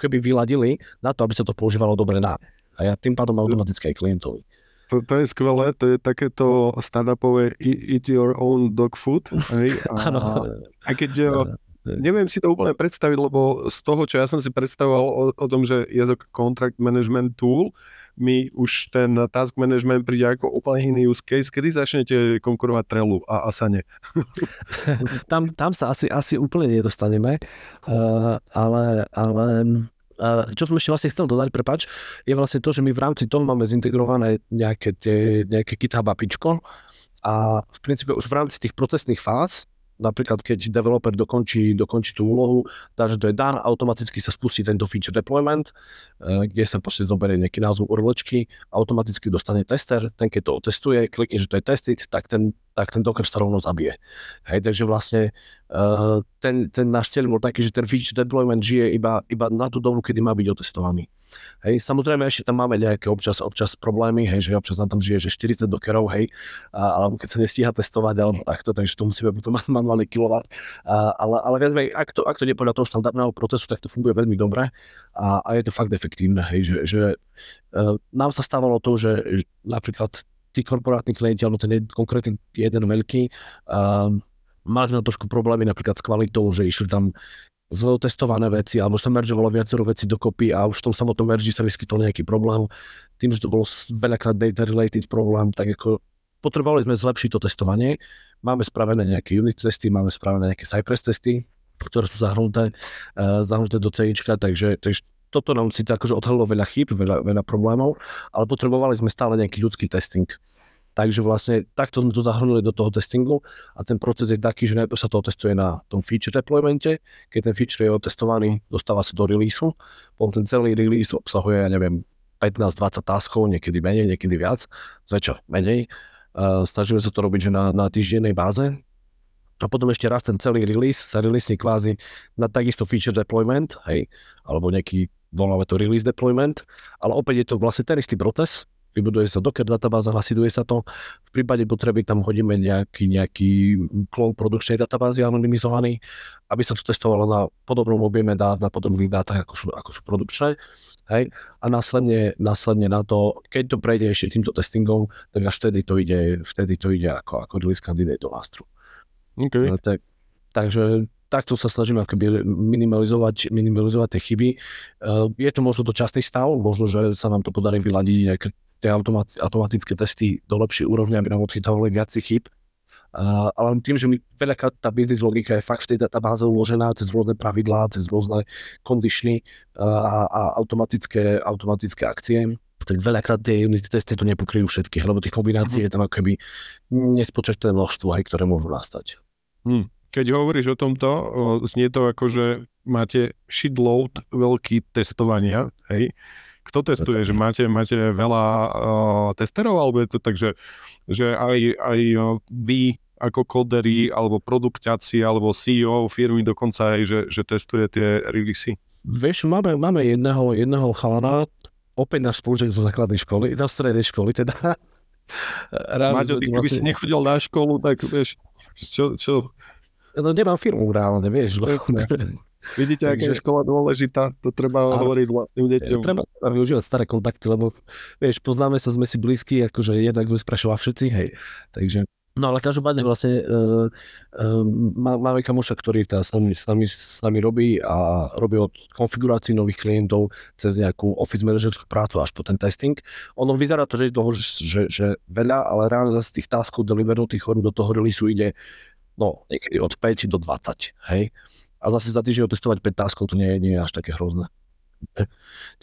keby vyladili na to, aby sa to používalo dobre na. A ja tým pádom automaticky aj klientovi. To, to je skvelé, to je takéto startupové eat your own dog food. Hej? A, a keď neviem si to úplne predstaviť, lebo z toho, čo ja som si predstavoval o, o tom, že je to contract management tool, mi už ten task management príde ako úplne iný use case. Kedy začnete konkurovať Trellu a Asane? tam, tam sa asi, asi úplne nedostaneme, uh, ale, ale čo som ešte vlastne chcel dodať, prepač, je vlastne to, že my v rámci toho máme zintegrované nejaké, tie, nejaké GitHub apičko a v princípe už v rámci tých procesných fáz napríklad keď developer dokončí, dokončí tú úlohu, dá, to je dan, automaticky sa spustí tento feature deployment, eh, kde sa proste zoberie nejaký názov urlečky, automaticky dostane tester, ten keď to otestuje, klikne, že to je tested, tak ten, tak ten Docker sa rovno zabije. Hej, takže vlastne uh, ten, ten náš cieľ bol taký, že ten feature deployment žije iba, iba na tú dobu, kedy má byť otestovaný. Hej, samozrejme ešte tam máme nejaké občas, občas problémy, hej, že občas nám tam žije, že 40 dockerov, hej, a, alebo keď sa nestíha testovať, alebo takto, takže to musíme potom kilovat. A, ale, ale viac menej, ak to, ak to nie podľa toho štandardného procesu, tak to funguje veľmi dobre a, a je to fakt efektívne, hej, že, že uh, nám sa stávalo to, že napríklad tí korporátni klienti, alebo ten konkrétny jeden veľký, uh, mali sme trošku problémy napríklad s kvalitou, že išli tam testované veci, alebo sa meržovalo viacero veci dokopy a už v tom samotnom merži sa vyskytol nejaký problém. Tým, že to bol veľakrát data related problém, tak ako potrebovali sme zlepšiť to testovanie. Máme spravené nejaké unit testy, máme spravené nejaké Cypress testy, ktoré sú zahrnuté, uh, zahrnuté do CIčka, takže, takže toto nám síce akože odhalilo veľa chyb, veľa, veľa problémov, ale potrebovali sme stále nejaký ľudský testing. Takže vlastne takto sme to zahrnuli do toho testingu a ten proces je taký, že najprv sa to testuje na tom feature deploymente, keď ten feature je otestovaný, dostáva sa do releaseu, potom ten celý release obsahuje, ja neviem, 15-20 taskov, niekedy menej, niekedy viac, zväčša menej. Uh, snažíme sa to robiť že na, na týždennej báze, a potom ešte raz ten celý release sa release kvázi na takisto feature deployment, hej, alebo nejaký, voláme to release deployment, ale opäť je to vlastne ten istý proces, vybuduje sa Docker databáza, hlasiduje sa to. V prípade potreby tam hodíme nejaký, nejaký klon produkčnej databázy anonymizovaný, aby sa to testovalo na podobnom objeme dát, na podobných dátach, ako sú, ako sú produkčné. Hej? A následne, následne na to, keď to prejde ešte týmto testingom, tak až vtedy to ide, vtedy to ide ako, ako release candidate do nástru. Okay. Tak, takže takto sa snažíme akoby minimalizovať, minimalizovať tie chyby. Uh, je to možno dočasný stav, možno, že sa nám to podarí vyladiť nejaké tie automat, automatické testy do lepšej úrovne, aby nám odchytávali viac chyb. Uh, ale tým, že my veľakrát tá business logika je fakt v tej databáze uložená cez rôzne pravidlá, cez rôzne kondishny uh, a, a automatické, automatické akcie, tak veľakrát tie unity testy to nepokryjú všetky, lebo tých kombinácií uh-huh. je tam ako keby nespočetné množstvo, aj ktoré môžu nastať. Hmm. Keď hovoríš o tomto, o, znie to ako, že máte shitload veľký testovania, hej? Kto testuje? Že máte, máte veľa uh, testerov, alebo je to tak, že, že aj, aj vy ako kodery, alebo produkťaci, alebo CEO firmy dokonca aj, že, že testuje tie releasy? Vieš, máme, máme jedného, jedného chalana, opäť náš spolužiak zo základnej školy, zo strednej školy teda. Maťo, ty keby vlastne... si nechodil na školu, tak vieš, čo, čo? No nemám firmu reálne, vieš. Lebo... Vidíte, aká je škola dôležitá, to treba a, hovoriť vlastným deťom. Treba využívať staré kontakty, lebo vieš, poznáme sa, sme si blízki, akože jednak sme sprešovali všetci, hej. Takže No ale každopádne vlastne uh, uh, máme kamoša, ktorý tá s nami, s, nami, s nami robí a robí od konfigurácií nových klientov cez nejakú office manažerskú prácu až po ten testing. Ono vyzerá to, že je toho, že, že veľa, ale reálne zase tých taskov delivernutých do toho releaseu ide no, niekedy od 5 do 20, hej a zase za týždeň otestovať 5 taskov, to nie nie je až také hrozné.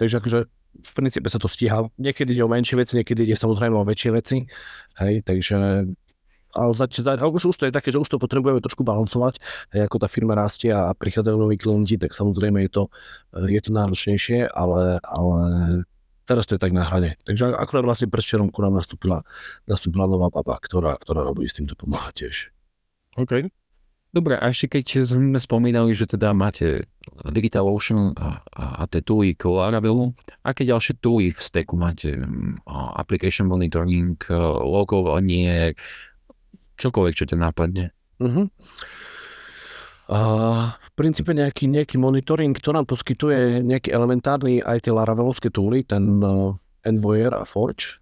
Takže akože v princípe sa to stíha. Niekedy ide o menšie veci, niekedy ide samozrejme o väčšie veci. Hej, takže ale za, za, už, už to je také, že už to potrebujeme trošku balancovať, hej, ako tá firma rastie a prichádzajú noví klienti, tak samozrejme je to, je to náročnejšie, ale, ale teraz to je tak na hrane. Takže akurát vlastne predvčerom ku nám nastúpila, nastúpila nová baba, ktorá, ktorá nám s týmto pomáhať tiež. OK. Dobre, a ešte keď sme spomínali, že teda máte DigitalOcean a, a, a tie tooly Laravel, aké ďalšie tooly v stacku máte? Application monitoring, logovanie, čokoľvek, čo ťa nápadne. Uh-huh. Uh, v princípe nejaký, nejaký monitoring, to nám poskytuje nejaký elementárny aj tie Laravelovské tooly, ten uh, Envoyer a Forge,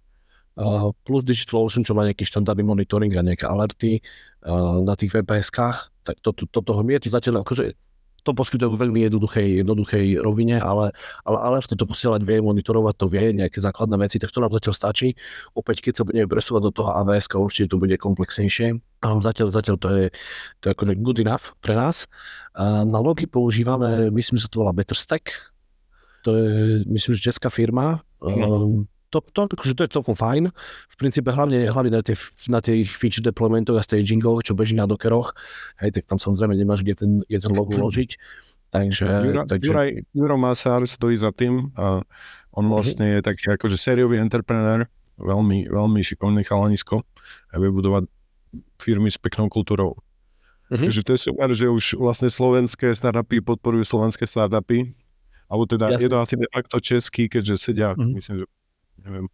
uh, plus DigitalOcean, čo má nejaký štandardný monitoring a nejaké alerty uh, na tých VPS-kách tak to, to, to, toho, je to zatiaľ akože to poskytuje v veľmi jednoduchej, jednoduchej rovine, ale, ale alert to posielať vie, monitorovať to vie, nejaké základné veci, tak to nám zatiaľ stačí. Opäť, keď sa budeme presúvať do toho AWS, určite to bude komplexnejšie. Ale zatiaľ, zatiaľ to je, to je akože good enough pre nás. A na logy používame, myslím, že sa to volá BetterStack. To je, myslím, že česká firma. Mm to, to, akože to je celkom fajn. V princípe hlavne, hlavne na, tie, na tých feature deploymentoch a stagingoch, čo beží na dokeroch, hej, tak tam samozrejme nemáš kde ten, kde ten log uložiť. Takže, Jura, takže... Juraj, Juro Masár stojí za tým a on mhm. vlastne je taký akože sériový entrepreneur, veľmi, veľmi šikovný chalanisko a vie budovať firmy s peknou kultúrou. Uh-huh. Takže to je super, že už vlastne slovenské startupy podporujú slovenské startupy, alebo teda Jasne. je to asi de facto český, keďže sedia, uh-huh. myslím, že neviem.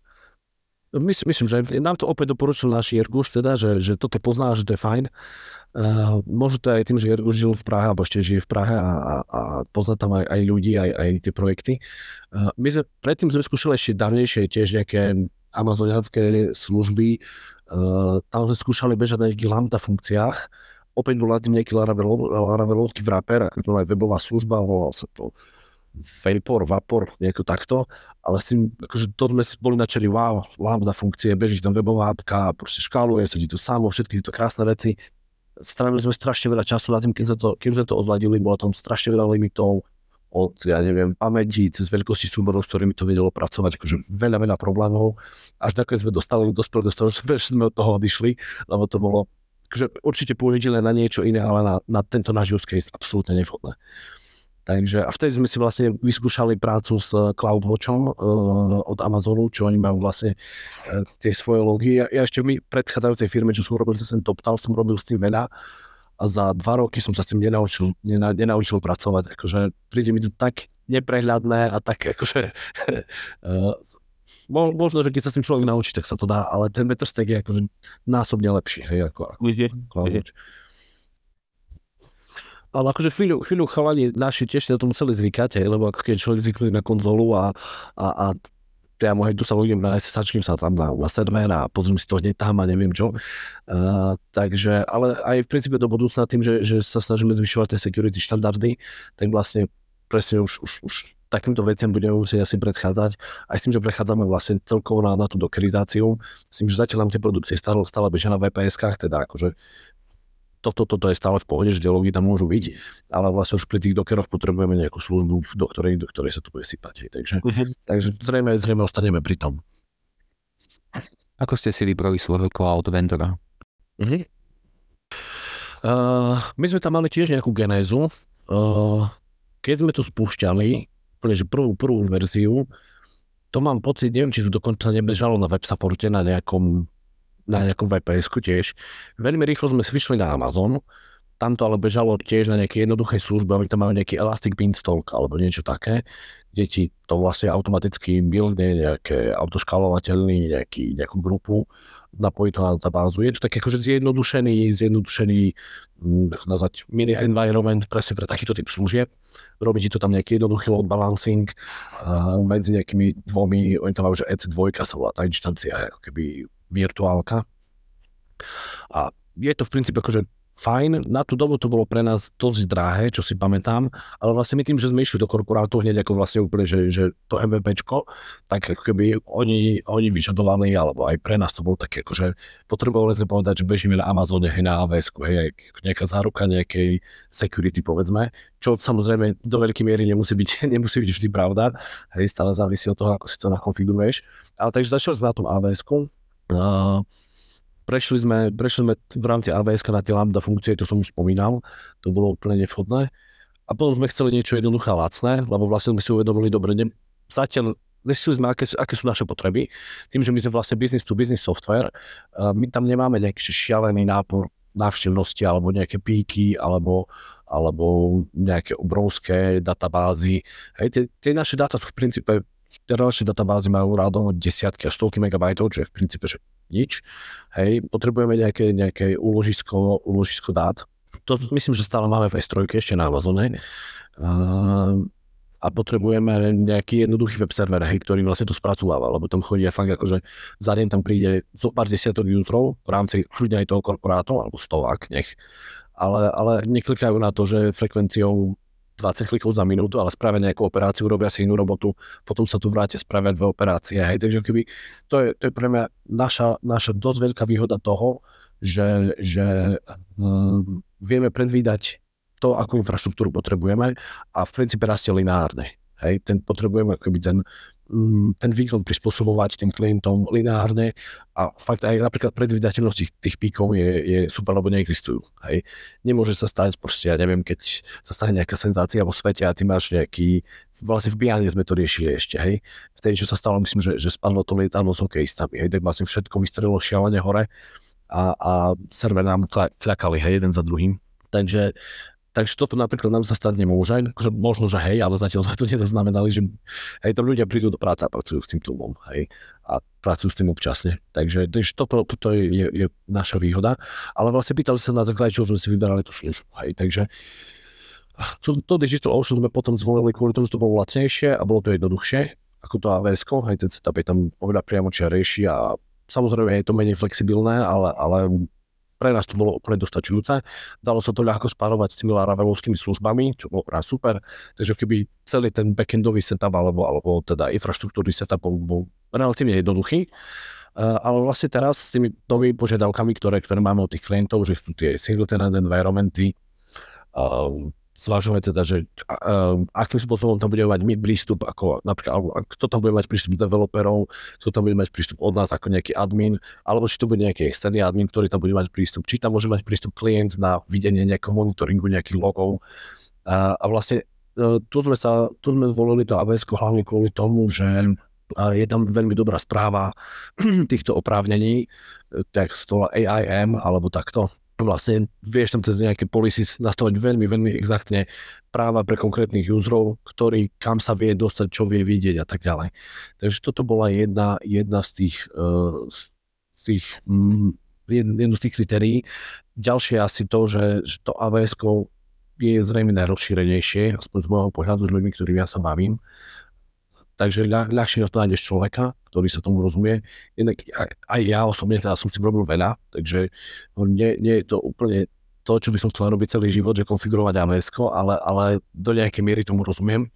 Myslím, myslím, že nám to opäť doporučil náš Jerguš, teda, že, že toto pozná, že to je fajn. Uh, možno to aj tým, že Jerguš žil v Prahe, alebo ešte žije v Prahe a, a, a pozná tam aj, aj ľudí, aj, aj tie projekty. Uh, my sme predtým sme skúšali ešte dávnejšie tiež nejaké amazoniacké služby. Uh, tam sme skúšali bežať na nejakých lambda funkciách. Opäť bol tým nejaký Laravelovský wrapper, ako to aj webová služba, volal sa to Vapor, Vapor, nejako takto, ale s tým, akože to sme boli načeli, wow, lambda funkcie, beží tam webová apka, proste škáluje, sedí to samo, všetky tieto krásne veci. Strávili sme strašne veľa času na tým, kým sme to, kým sme to odladili, bolo tam strašne veľa limitov, od, ja neviem, pamäti, cez veľkosti súborov, s ktorými to vedelo pracovať, akože veľa, veľa problémov. Až nakoniec sme dostali, dospeli do toho, že sme od toho odišli, lebo to bolo akože určite použiteľné na niečo iné, ale na, na tento náš use case absolútne nevhodné. Takže a vtedy sme si vlastne vyskúšali prácu s eh, CloudWatchom uh, od Amazonu, čo oni majú vlastne uh, tie svoje logy. Ja, ja ešte v predchádzajúcej firme, čo som robil ten TopTal, som robil s tým veľa a za dva roky som sa s tým nenaučil, nena, nenaučil pracovať. Akože príde mi to tak neprehľadné a tak akože uh, možno, že keď sa s tým človek naučí, tak sa to dá, ale ten Metterstack je akože násobne lepší, hej, ako, ako CloudWatch. Ale akože chvíľu, chvíľu chalani naši tiež na to museli zvykať, hej, lebo ako keď človek zvyknú na konzolu a, a, a priamo hej, tu sa ľudím na SSH, sa tam na, na server a pozriem si to hneď tam a neviem čo. Uh, takže, ale aj v princípe do budúcna tým, že, že sa snažíme zvyšovať tie security štandardy, tak vlastne presne už, už, už takýmto veciam budeme musieť asi predchádzať. Aj s tým, že prechádzame vlastne celkovo na, na tú dokerizáciu, s tým, že zatiaľ nám tie produkcie stále, stále bežia na VPS-kách, teda akože toto, toto je stále v pohode, že dialógy tam môžu byť, ale vlastne už pri tých dokeroch potrebujeme nejakú službu, do ktorej, do ktorej sa to bude sypať. Hej. Takže, uh-huh. takže zrejme, zrejme ostaneme pri tom. Ako ste si vybrali svojho cloud vendora? Uh-huh. Uh, my sme tam mali tiež nejakú genézu. Uh, keď sme to spúšťali, že prvú, prvú verziu, to mám pocit, neviem, či to dokonca nebežalo na web supporte na nejakom na nejakom vps tiež. Veľmi rýchlo sme vyšli na Amazon, tam to ale bežalo tiež na nejakej jednoduchej službe, oni tam majú nejaký Elastic Beanstalk alebo niečo také, kde ti to vlastne automaticky buildne nejaké autoškálovateľný, nejaký, nejakú grupu, napojí to na databázu. Je to tak akože zjednodušený, zjednodušený, hm, nazvať mini environment presne pre takýto typ služieb. Robí ti to tam nejaký jednoduchý load balancing uh, medzi nejakými dvomi, oni tam majú, že EC2 sa volá tá inštancia, ako keby virtuálka. A je to v princípe akože fajn, na tú dobu to bolo pre nás dosť drahé, čo si pamätám, ale vlastne my tým, že sme išli do korporátu hneď ako vlastne úplne, že, že to MVPčko, tak ako keby oni, oni vyžadovali, alebo aj pre nás to bolo také, akože potrebovali sme povedať, že bežíme na Amazone, hej, na AWS, hej, nejaká záruka nejakej security, povedzme, čo samozrejme do veľkej miery nemusí byť, nemusí byť vždy pravda, hej, stále závisí od toho, ako si to nakonfiguruješ. Ale takže začali sme na tom Uh, prešli sme, prešli sme v rámci AWS na tie lambda funkcie, to som už spomínal, to bolo úplne nevhodné. A potom sme chceli niečo jednoduché a lacné, lebo vlastne sme si uvedomili, dobre, ne, zatiaľ zistili sme, aké, aké sú naše potreby. Tým, že my sme vlastne business to business software, my tam nemáme nejaký šialený nápor návštevnosti alebo nejaké píky alebo, alebo nejaké obrovské databázy. Hej, tie, tie naše dáta sú v princípe ďalšie databázy majú rádo desiatky až stovky megabajtov, čo je v princípe že nič. Hej, potrebujeme nejaké, nejaké úložisko, úložisko dát. To myslím, že stále máme v S3 ešte na Amazone. A, a potrebujeme nejaký jednoduchý web server, hej, ktorý vlastne to spracováva, lebo tam chodí fakt akože za deň tam príde zo pár desiatok userov v rámci ľudia aj toho korporátu, alebo stovák, nech. Ale, ale neklikajú na to, že frekvenciou 20 klikov za minútu, ale spravia nejakú operáciu, robia si inú robotu, potom sa tu vráte, spravia dve operácie. Hej. Takže keby, to, je, to je pre mňa naša, naša dosť veľká výhoda toho, že, že um, vieme predvídať to, akú infraštruktúru potrebujeme a v princípe rastie lineárne. Hej, ten potrebujeme akoby ten, ten výkon prispôsobovať tým klientom lineárne a fakt aj napríklad predvydateľnosť tých, tých píkov je, je super, lebo neexistujú. Hej. Nemôže sa stať, proste, ja neviem, keď sa stane nejaká senzácia vo svete a ty máš nejaký, vlastne v Biane sme to riešili ešte, hej. Vtedy, čo sa stalo, myslím, že, že spadlo to lietadlo s hokejistami, hej, tak vlastne všetko vystrelilo šialene hore a, a server nám kľakali, hej, jeden za druhým. Takže Takže toto napríklad nám sa stať nemôže. Akože možno, že hej, ale zatiaľ sme to nezaznamenali, že hej, to ľudia prídu do práce a pracujú s tým túlom, hej, a pracujú s tým občasne. Takže, takže toto, toto je, je, je, naša výhoda. Ale vlastne pýtali sa na základe, čo sme si vyberali tú službu, hej, takže to, to Digital Ocean sme potom zvolili kvôli tomu, že to bolo lacnejšie a bolo to jednoduchšie ako to AWS, hej, ten setup je tam oveľa priamo čiarejší a samozrejme je to menej flexibilné, ale, ale pre nás to bolo úplne dostačujúce. Dalo sa to ľahko spárovať s tými Laravelovskými službami, čo bolo pre super. Takže keby celý ten backendový setup alebo, alebo teda infraštruktúrny setup bol, bol relatívne jednoduchý. Uh, ale vlastne teraz s tými novými požiadavkami, ktoré, ktoré máme od tých klientov, že sú tie single tenant environmenty, um, zvažujeme teda, že uh, akým spôsobom tam budeme mať my prístup, ako napríklad, kto tam bude mať prístup developerov, kto tam bude mať prístup od nás ako nejaký admin, alebo či to bude nejaký externý admin, ktorý tam bude mať prístup, či tam môže mať prístup klient na videnie nejakého monitoringu, nejakých logov. Uh, a vlastne uh, tu sme sa, tu sme zvolili to AWS hlavne kvôli tomu, že je tam veľmi dobrá správa týchto oprávnení, tak z toho AIM alebo takto, vlastne vieš tam cez nejaké policies nastavať veľmi, veľmi exaktne práva pre konkrétnych userov, ktorý kam sa vie dostať, čo vie vidieť a tak ďalej. Takže toto bola jedna, jedna z tých, uh, z tých jedno z tých kritérií. Ďalšie asi to, že, že to AWS je zrejme najrozšírenejšie, aspoň z môjho pohľadu s ľuďmi, ktorými ja sa bavím. Takže ľah, ľahšie na to nájdeš človeka, ktorý sa tomu rozumie. Inak aj, aj ja osobne teda som si robil veľa, takže nie, nie je to úplne to, čo by som chcel robiť celý život, že konfigurovať AWS, ale, ale do nejakej miery tomu rozumiem.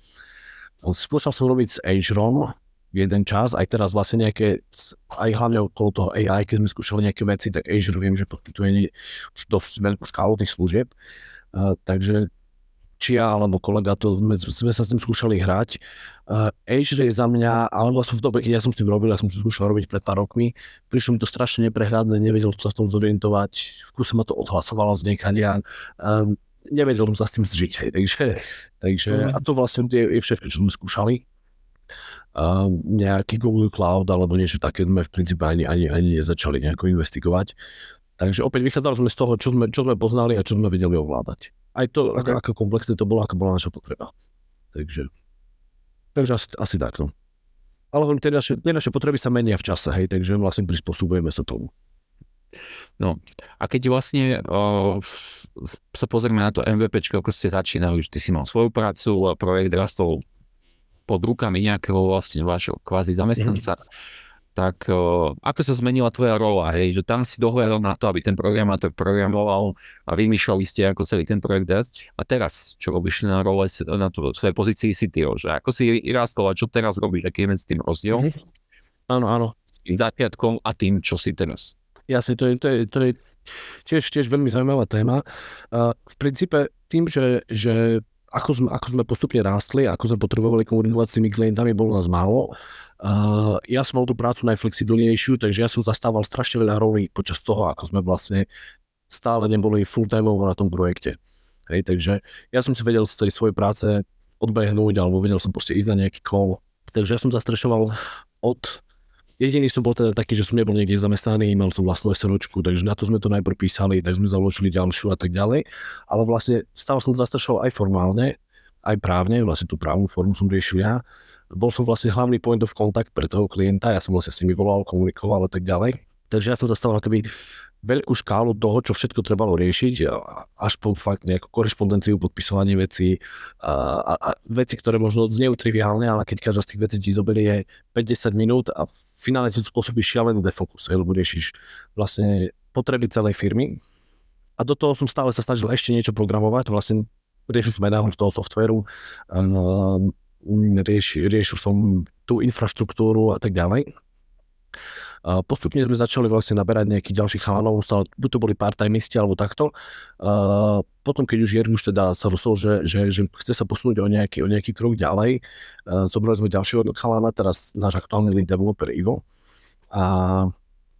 Skúšal som robiť s Azureom jeden čas, aj teraz vlastne nejaké, aj hlavne okolo toho AI, keď sme skúšali nejaké veci, tak Azure viem, že poskytuje už dosť veľkú škálu tých služieb. Uh, takže či ja alebo kolega, to sme, sme sa s tým skúšali hrať. Uh, Azure je za mňa, alebo som v dobe, keď ja som s tým robil, ja som to skúšal robiť pred pár rokmi, prišlo mi to strašne neprehľadné, nevedel som sa v tom zorientovať, v kuse ma to odhlasovalo z niekadia, um, nevedel som sa s tým zžiť, hej, takže, takže mm. a to vlastne je, je všetko, čo sme skúšali. Uh, nejaký Google Cloud alebo niečo také sme v princípe ani, ani, ani nezačali nejako investigovať. Takže opäť vychádzali sme z toho, čo sme, čo sme poznali a čo sme vedeli ovládať. Aj to, okay. ako, ako komplexné to bolo, ako bola naša potreba. Takže, takže asi, asi takto. Ale tie naše, tie naše potreby sa menia v čase, hej, takže vlastne prispôsobujeme sa tomu. No a keď vlastne o, sa pozrieme na to MVP, ako ste začínali, že ty si mal svoju prácu a projekt rastol pod rukami nejakého vlastne vášho kvázi zamestnanca. Mm-hmm tak uh, ako sa zmenila tvoja rola, hej, že tam si dohľadal na to, aby ten programátor programoval a vymýšľali ste, ako celý ten projekt dať. A teraz, čo robíš na role, na to, svojej pozícii CTO, že ako si vyrástol a čo teraz robíš, aký je medzi tým rozdiel? Mm-hmm. Áno, áno. začiatkom a tým, čo si teraz. Jasne, to je, to je, to je tiež, tiež veľmi zaujímavá téma. Uh, v princípe tým, že, že ako sme, ako sme postupne rástli, ako sme potrebovali komunikovať s tými klientami, bolo nás málo. Uh, ja som mal tú prácu najflexibilnejšiu, takže ja som zastával strašne veľa rolí počas toho, ako sme vlastne stále neboli full-time na tom projekte. Hej, takže ja som si vedel z tej svojej práce odbehnúť, alebo vedel som proste ísť na nejaký call. Takže ja som zastrešoval od Jediný som bol teda taký, že som nebol niekde zamestnaný, mal som vlastnú SROčku, takže na to sme to najprv písali, tak sme založili ďalšiu a tak ďalej. Ale vlastne stále som zastrešoval aj formálne, aj právne, vlastne tú právnu formu som riešil ja. Bol som vlastne hlavný point of contact pre toho klienta, ja som vlastne s nimi volal, komunikoval a tak ďalej. Takže ja som zastával akoby veľkú škálu toho, čo všetko trebalo riešiť, až po fakt nejakú korešpondenciu, podpisovanie vecí a, a, a veci, ktoré možno znejú triviálne, ale keď každá z tých vecí ti zoberie 50 minút a finále ti spôsobí šialený defokus, lebo riešiš vlastne potreby celej firmy. A do toho som stále sa snažil ešte niečo programovať, vlastne riešil som aj toho softveru, riešil, riešil som tú infraštruktúru a tak ďalej. A postupne sme začali vlastne naberať nejakých ďalších chalanov, stále, buď to boli part-timeisti alebo takto. A potom, keď už Jerguš teda sa rozhodol, že, že, že chce sa posunúť o nejaký, o nejaký krok ďalej, zobrali sme ďalšieho chalana, teraz náš aktuálny lead developer Ivo. A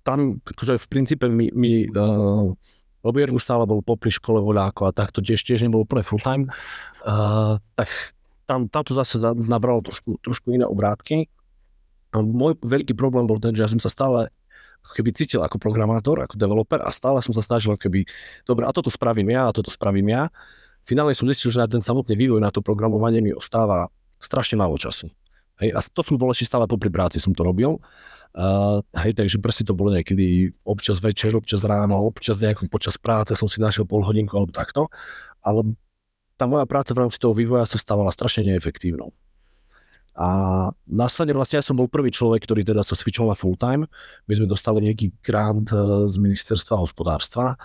tam, akože v princípe my, my uh, lebo Jerguš stále bol popri škole voľáko a takto tiež, tiež nebol úplne full time, uh, tak tam, tam to zase nabralo trošku, trošku iné obrátky môj veľký problém bol ten, že ja som sa stále keby cítil ako programátor, ako developer a stále som sa snažil keby, dobre, a toto spravím ja, a toto spravím ja. Finálne som zistil, že na ten samotný vývoj, na to programovanie mi ostáva strašne málo času. Hej, a to som bol ešte stále popri práci, som to robil. Uh, hej, takže proste to bolo niekedy občas večer, občas ráno, občas nejako počas práce som si našiel pol hodinku alebo takto. Ale tá moja práca v rámci toho vývoja sa stávala strašne neefektívnou. A následne vlastne ja som bol prvý človek, ktorý teda sa switchol na full time. My sme dostali nejaký grant z ministerstva hospodárstva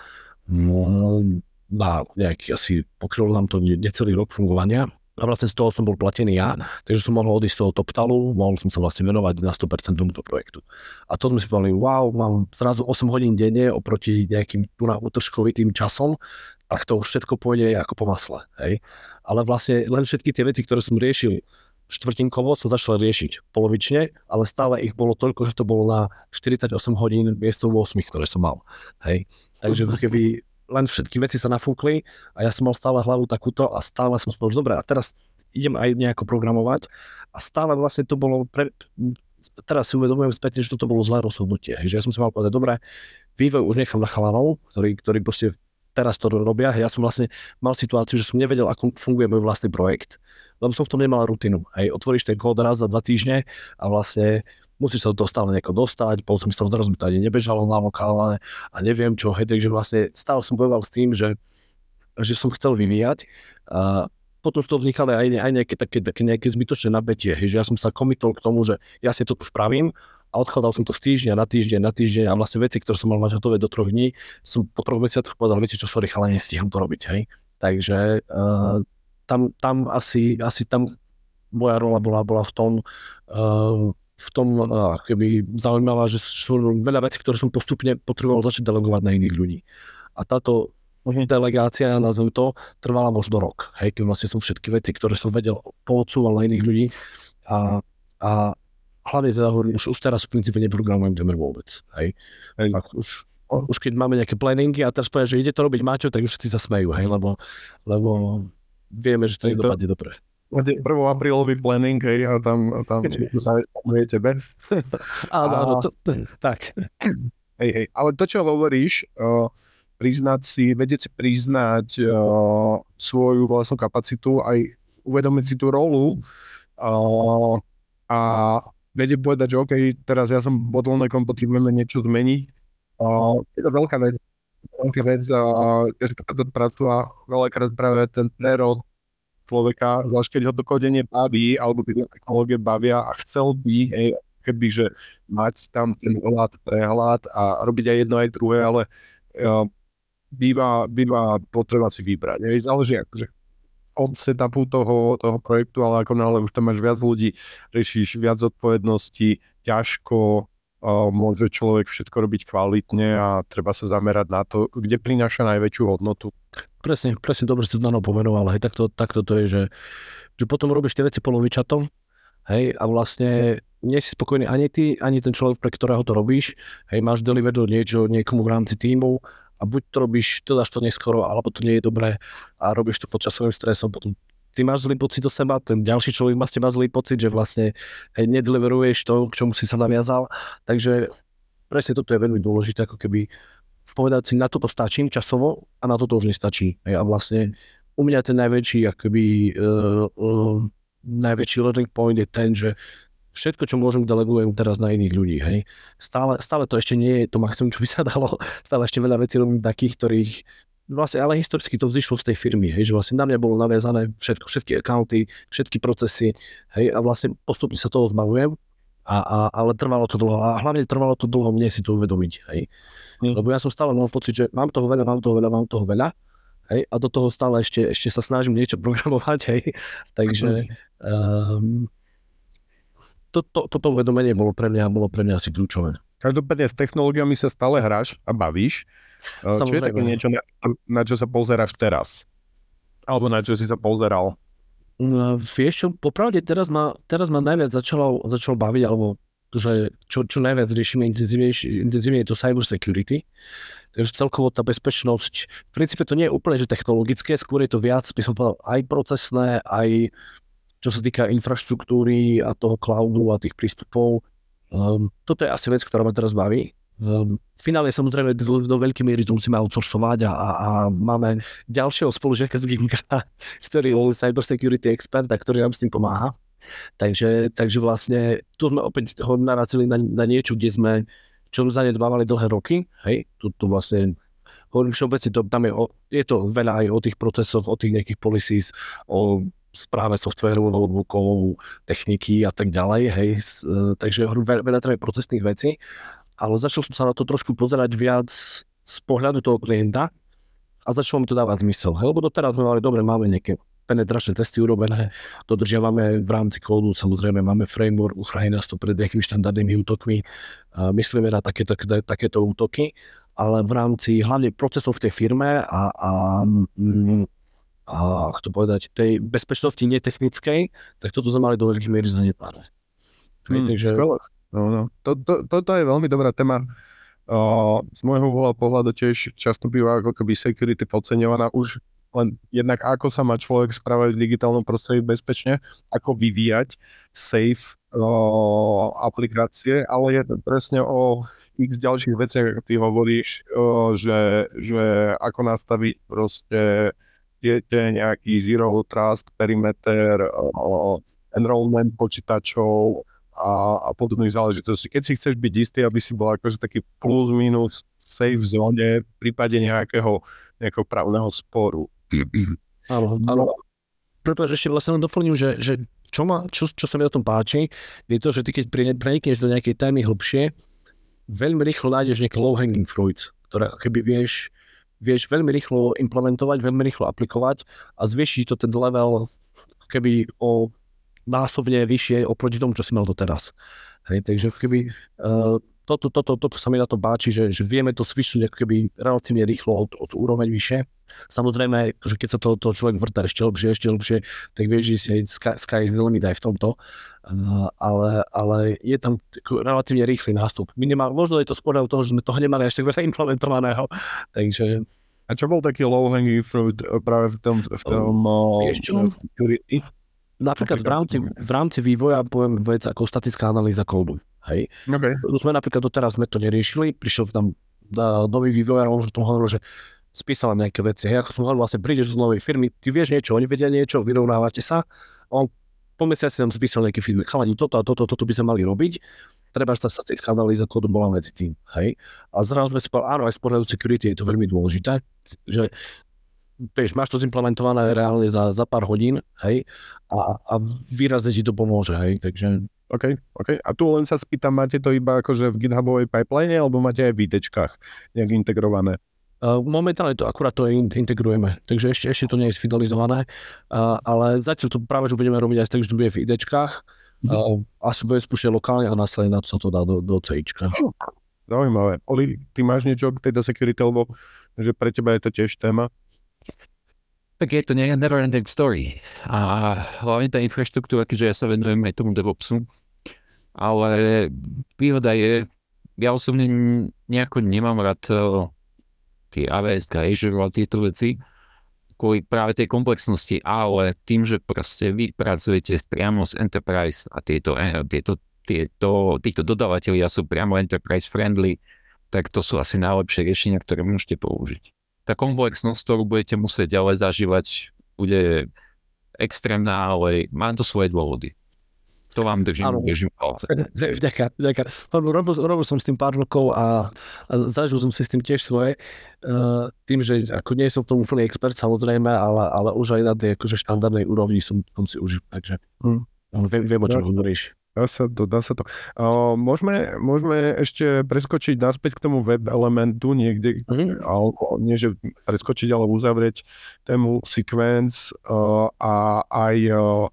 na nejaký asi pokrylo nám to necelý rok fungovania a vlastne z toho som bol platený ja, takže som mohol odísť z toho toptalu, mohol som sa vlastne venovať na 100% tomuto projektu. A to sme si povedali, wow, mám zrazu 8 hodín denne oproti nejakým utržkovitým časom, tak to už všetko pôjde ako po masle. Hej? Ale vlastne len všetky tie veci, ktoré som riešil štvrtinkovo, som začal riešiť polovične, ale stále ich bolo toľko, že to bolo na 48 hodín miesto 8, ktoré som mal. Hej? Takže keby len všetky veci sa nafúkli a ja som mal stále hlavu takúto a stále som spolu, dobre, a teraz idem aj nejako programovať a stále vlastne to bolo, pre, teraz si uvedomujem späť, že toto bolo zlé rozhodnutie, že ja som si mal povedať, dobre, vývoj už nechám na chalanov, ktorí, ktorí proste teraz to robia. Ja som vlastne mal situáciu, že som nevedel, ako funguje môj vlastný projekt, lebo som v tom nemal rutinu. Hej, otvoríš ten kód raz za dva týždne a vlastne musíš sa do toho stále nejako dostať, bol som toho zrazu to ani nebežalo na lokále a neviem čo, hej, takže vlastne stále som bojoval s tým, že, že som chcel vyvíjať. A potom z toho vznikali aj, aj nejaké také, také nejaké zbytočné napätie, hej, že ja som sa komitol k tomu, že ja si to spravím a odkladal som to z týždňa na týždeň na týždeň a vlastne veci, ktoré som mal mať hotové do troch dní, som po troch mesiacoch povedal, viete čo, sorry, ale nestíham to robiť, hej. Takže uh, tam, tam asi, asi tam moja rola bola, bola v tom, uh, v tom keby zaujímavá, že sú veľa vecí, ktoré som postupne potreboval začať delegovať na iných ľudí. A táto delegácia, ja nazvem to, trvala možno rok. Hej, keď vlastne som všetky veci, ktoré som vedel, poodsúval na iných ľudí. A, a hlavne teda hovorím, už, už teraz v princípe neprogramujem Demer vôbec. Hej. hej. Fakt, už, už keď máme nejaké planningy a teraz povedia, že ide to robiť Maťo, tak už všetci sa smejú, hej, lebo, lebo vieme, že to nedopadne dobre. Máte 1. aprílový planning, hej, a tam, a tam sa tebe. Áno, áno, to, to, tak. Hej, hej, ale to, čo hovoríš, uh, priznať si, vedieť si priznať uh, svoju vlastnú kapacitu, aj uvedomiť si tú rolu uh, a vedieť povedať, že OK, teraz ja som bottleneckom, potrebujeme niečo zmeniť. Uh, je to veľká vec, veľká vec a každá práca veľakrát práve ten teror človeka, zvlášť keď ho to kodenie baví, alebo tie technológie bavia a chcel by, hej, keby, že mať tam ten hľad, prehľad a robiť aj jedno, aj druhé, ale uh, býva, býva potreba si vybrať. Hej, záleží akože od setupu toho, toho projektu, ale ako náhle už tam máš viac ľudí, riešiš viac odpovedností, ťažko, môže človek všetko robiť kvalitne a treba sa zamerať na to, kde prináša najväčšiu hodnotu. Presne, presne dobre si to Dano pomenoval, hej, takto, takto to je, že, že potom robíš tie veci polovičatom, hej, a vlastne nie si spokojný ani ty, ani ten človek, pre ktorého to robíš, hej, máš deliver niečo niekomu v rámci týmu a buď to robíš, to dáš to neskoro, alebo to nie je dobré a robíš to pod časovým stresom, potom ty máš zlý pocit do seba, ten ďalší človek má z teba zlý pocit, že vlastne hej, nedeliveruješ to, k čomu si sa naviazal. Takže presne toto je veľmi dôležité, ako keby povedať si, na toto stačím časovo a na toto už nestačí. Hej, a vlastne u mňa ten najväčší, akoby, uh, uh, najväčší learning point je ten, že všetko, čo môžem, delegujem teraz na iných ľudí. Hej. Stále, stále to ešte nie je to maximum, čo by sa dalo. Stále ešte veľa vecí robím takých, ktorých vlastne, ale historicky to vzýšlo z tej firmy, hej, že vlastne na mňa bolo naviazané všetko, všetky accounty, všetky procesy, hej, a vlastne postupne sa toho zbavujem, a, a, ale trvalo to dlho a hlavne trvalo to dlho mne si to uvedomiť, hej. Mm. Lebo ja som stále mal pocit, že mám toho veľa, mám toho veľa, mám toho veľa, hej, a do toho stále ešte, ešte sa snažím niečo programovať, hej, takže um, to, to, toto uvedomenie bolo pre mňa, bolo pre mňa asi kľúčové. Každopádne s technológiami sa stále hráš a bavíš. Samozrejme. Čo je také niečo, na, na čo sa pozeráš teraz? Alebo na čo si sa pozeral? No, vieš čo, popravde teraz ma, teraz ma najviac začalo, začalo baviť, alebo že čo, čo najviac riešime intenzívne, je to cyber security. Takže celkovo tá bezpečnosť, v princípe to nie je úplne že technologické, skôr je to viac, by som povedal, aj procesné, aj čo sa týka infraštruktúry a toho cloudu a tých prístupov. Um, toto je asi vec, ktorá ma teraz baví. Um, finále samozrejme do, do veľkej miery to musíme outsourcovať a, a, a máme ďalšieho spolužiaka z Gimka, ktorý je cyber security expert a ktorý nám s tým pomáha. Takže, takže vlastne tu sme opäť ho narazili na, na niečo, kde sme, čo sme zanedbávali dlhé roky, hej, tu, tu vlastne hovorím všeobecne, to, tam je, o, je to veľa aj o tých procesoch, o tých nejakých policies, o správe softvéru, notebookov, techniky a tak ďalej, hej, e, takže veľa, je procesných vecí, ale začal som sa na to trošku pozerať viac z pohľadu toho klienta a začalo mi to dávať zmysel, hej, lebo doteraz sme mali, dobre, máme nejaké penetračné testy urobené, dodržiavame v rámci kódu, samozrejme máme framework, uchráni nás to pred nejakými štandardnými útokmi, myslíme na takéto, takéto útoky, ale v rámci hlavne procesov v tej firme a, a, mm, a ako to povedať, tej bezpečnosti netechnickej, tak toto sme mali do veľkej miery zanedbané. Hmm, takže... No, no. To, to, toto je veľmi dobrá téma. O, z môjho pohľadu tiež často býva ako keby security podceňovaná už len jednak ako sa má človek správať v digitálnom prostredí bezpečne, ako vyvíjať safe o, aplikácie, ale je to presne o x ďalších veciach, ako ty hovoríš, o, že, že ako nastaviť proste tie nejaký zero trust, perimeter, enrollment počítačov a, a podobných záležitostí. Keď si chceš byť istý, aby si bol akože taký plus minus safe zóne v prípade nejakého, nejakého právneho sporu. Áno, áno. Pretože ešte vlastne len doplním, že, že čo, ma, čo, čo sa mi na tom páči, je to, že ty keď prenikneš do nejakej témy hlbšie, veľmi rýchlo nájdeš nejaké low hanging fruits, ktoré keby vieš, vieš veľmi rýchlo implementovať, veľmi rýchlo aplikovať a zvýšiť to ten level keby o násobne vyššie oproti tomu, čo si mal doteraz. Hej, takže keby uh, toto, toto, toto sa mi na to páči, že, že vieme to svišnúť ako keby relatívne rýchlo od, od úroveň vyššie. Samozrejme, že keď sa to, to človek vrtá ešte lepšie, ešte lepšie, tak vieš, že si sky, sky is the limit aj v tomto. Uh, ale, ale je tam relatívne rýchly nástup. Minimál, možno je to spôr toho, že sme toho nemali ešte veľa implementovaného. Takže a čo bol taký low hanging fruit eh, práve v tom, v tom um, uh, Napríklad v rámci, v rámci vývoja poviem vec ako statická analýza kódu. Hej. Okay. Sme napríklad doteraz sme to neriešili, prišiel tam nový vývojár, on už tom hovoril, že spísal nejaké veci. Hej, ako som hovoril, vlastne prídeš z novej firmy, ty vieš niečo, oni vedia niečo, vyrovnávate sa, on po mesiaci nám spísal nejaký feedback, chalani, toto a toto, toto by sme mali robiť, treba sa statická analýza kódu bola medzi tým, hej. A zrazu sme si povedali, áno, aj z pohľadu security je to veľmi dôležité, že vieš, máš to zimplementované reálne za, za pár hodín, hej, a, a výrazne ti to pomôže, hej, takže OK, OK. A tu len sa spýtam, máte to iba akože v GitHubovej pipeline, alebo máte aj v IDčkách nejak integrované? Momentálne to akurát to integrujeme, takže ešte, ešte to nie je sfinalizované, ale zatiaľ to práve, že budeme robiť aj tak, že to bude v IDčkách, uh, asi bude spúšťať lokálne a následne na to sa to dá do, do CIčka. Zaujímavé. Oli, ty máš niečo k tejto security, lebo že pre teba je to tiež téma? Tak je to never ending story. A hlavne tá infraštruktúra, keďže ja sa venujem aj tomu DevOpsu, ale výhoda je, ja osobne nejako nemám rád eh, tie AWS, Azure a tieto veci, kvôli práve tej komplexnosti, ale tým, že proste vy pracujete priamo z Enterprise a tieto, eh, tieto, tieto, títo dodávateľia sú priamo Enterprise friendly, tak to sú asi najlepšie riešenia, ktoré môžete použiť tá komplexnosť, ktorú budete musieť ďalej zažívať, bude extrémna, ale má to svoje dôvody. To vám držím, ano. držím palce. Vďaka, vďaka. Robil, robil som s tým pár rokov a, a zažil som si s tým tiež svoje. Uh, tým, že ako nie som v tom úplný expert samozrejme, ale, ale už aj na tej akože štandardnej úrovni som, som si užil. Takže hmm. viem, viem, o čom hovoríš. Dá sa to, dá sa to. Uh, môžeme, môžeme ešte preskočiť naspäť k tomu web elementu niekde, mm-hmm. alebo nie že preskočiť, ale uzavrieť tému sequence uh, a aj uh,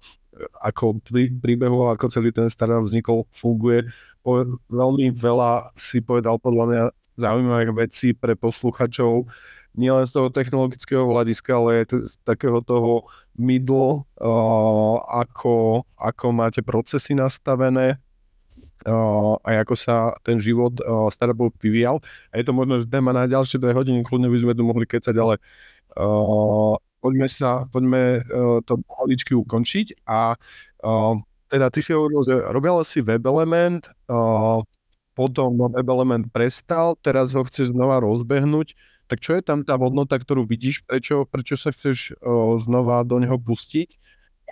ako prí, príbehu, ako celý ten startup vznikol, funguje. Po, veľmi veľa si povedal podľa mňa zaujímavých vecí pre posluchačov, nielen z toho technologického hľadiska, ale aj z takého toho middle, uh, ako, ako máte procesy nastavené, uh, a ako sa ten život uh, startupov vyvíjal. A je to možno že téma na ďalšie dve hodiny, kľudne by sme tu mohli kecať, ale uh, poďme sa, poďme uh, to holičky ukončiť a uh, teda ty si hovoril, že robila si web element, uh, potom web element prestal, teraz ho chceš znova rozbehnúť tak čo je tam tá hodnota, ktorú vidíš, prečo, prečo sa chceš o, znova do neho pustiť?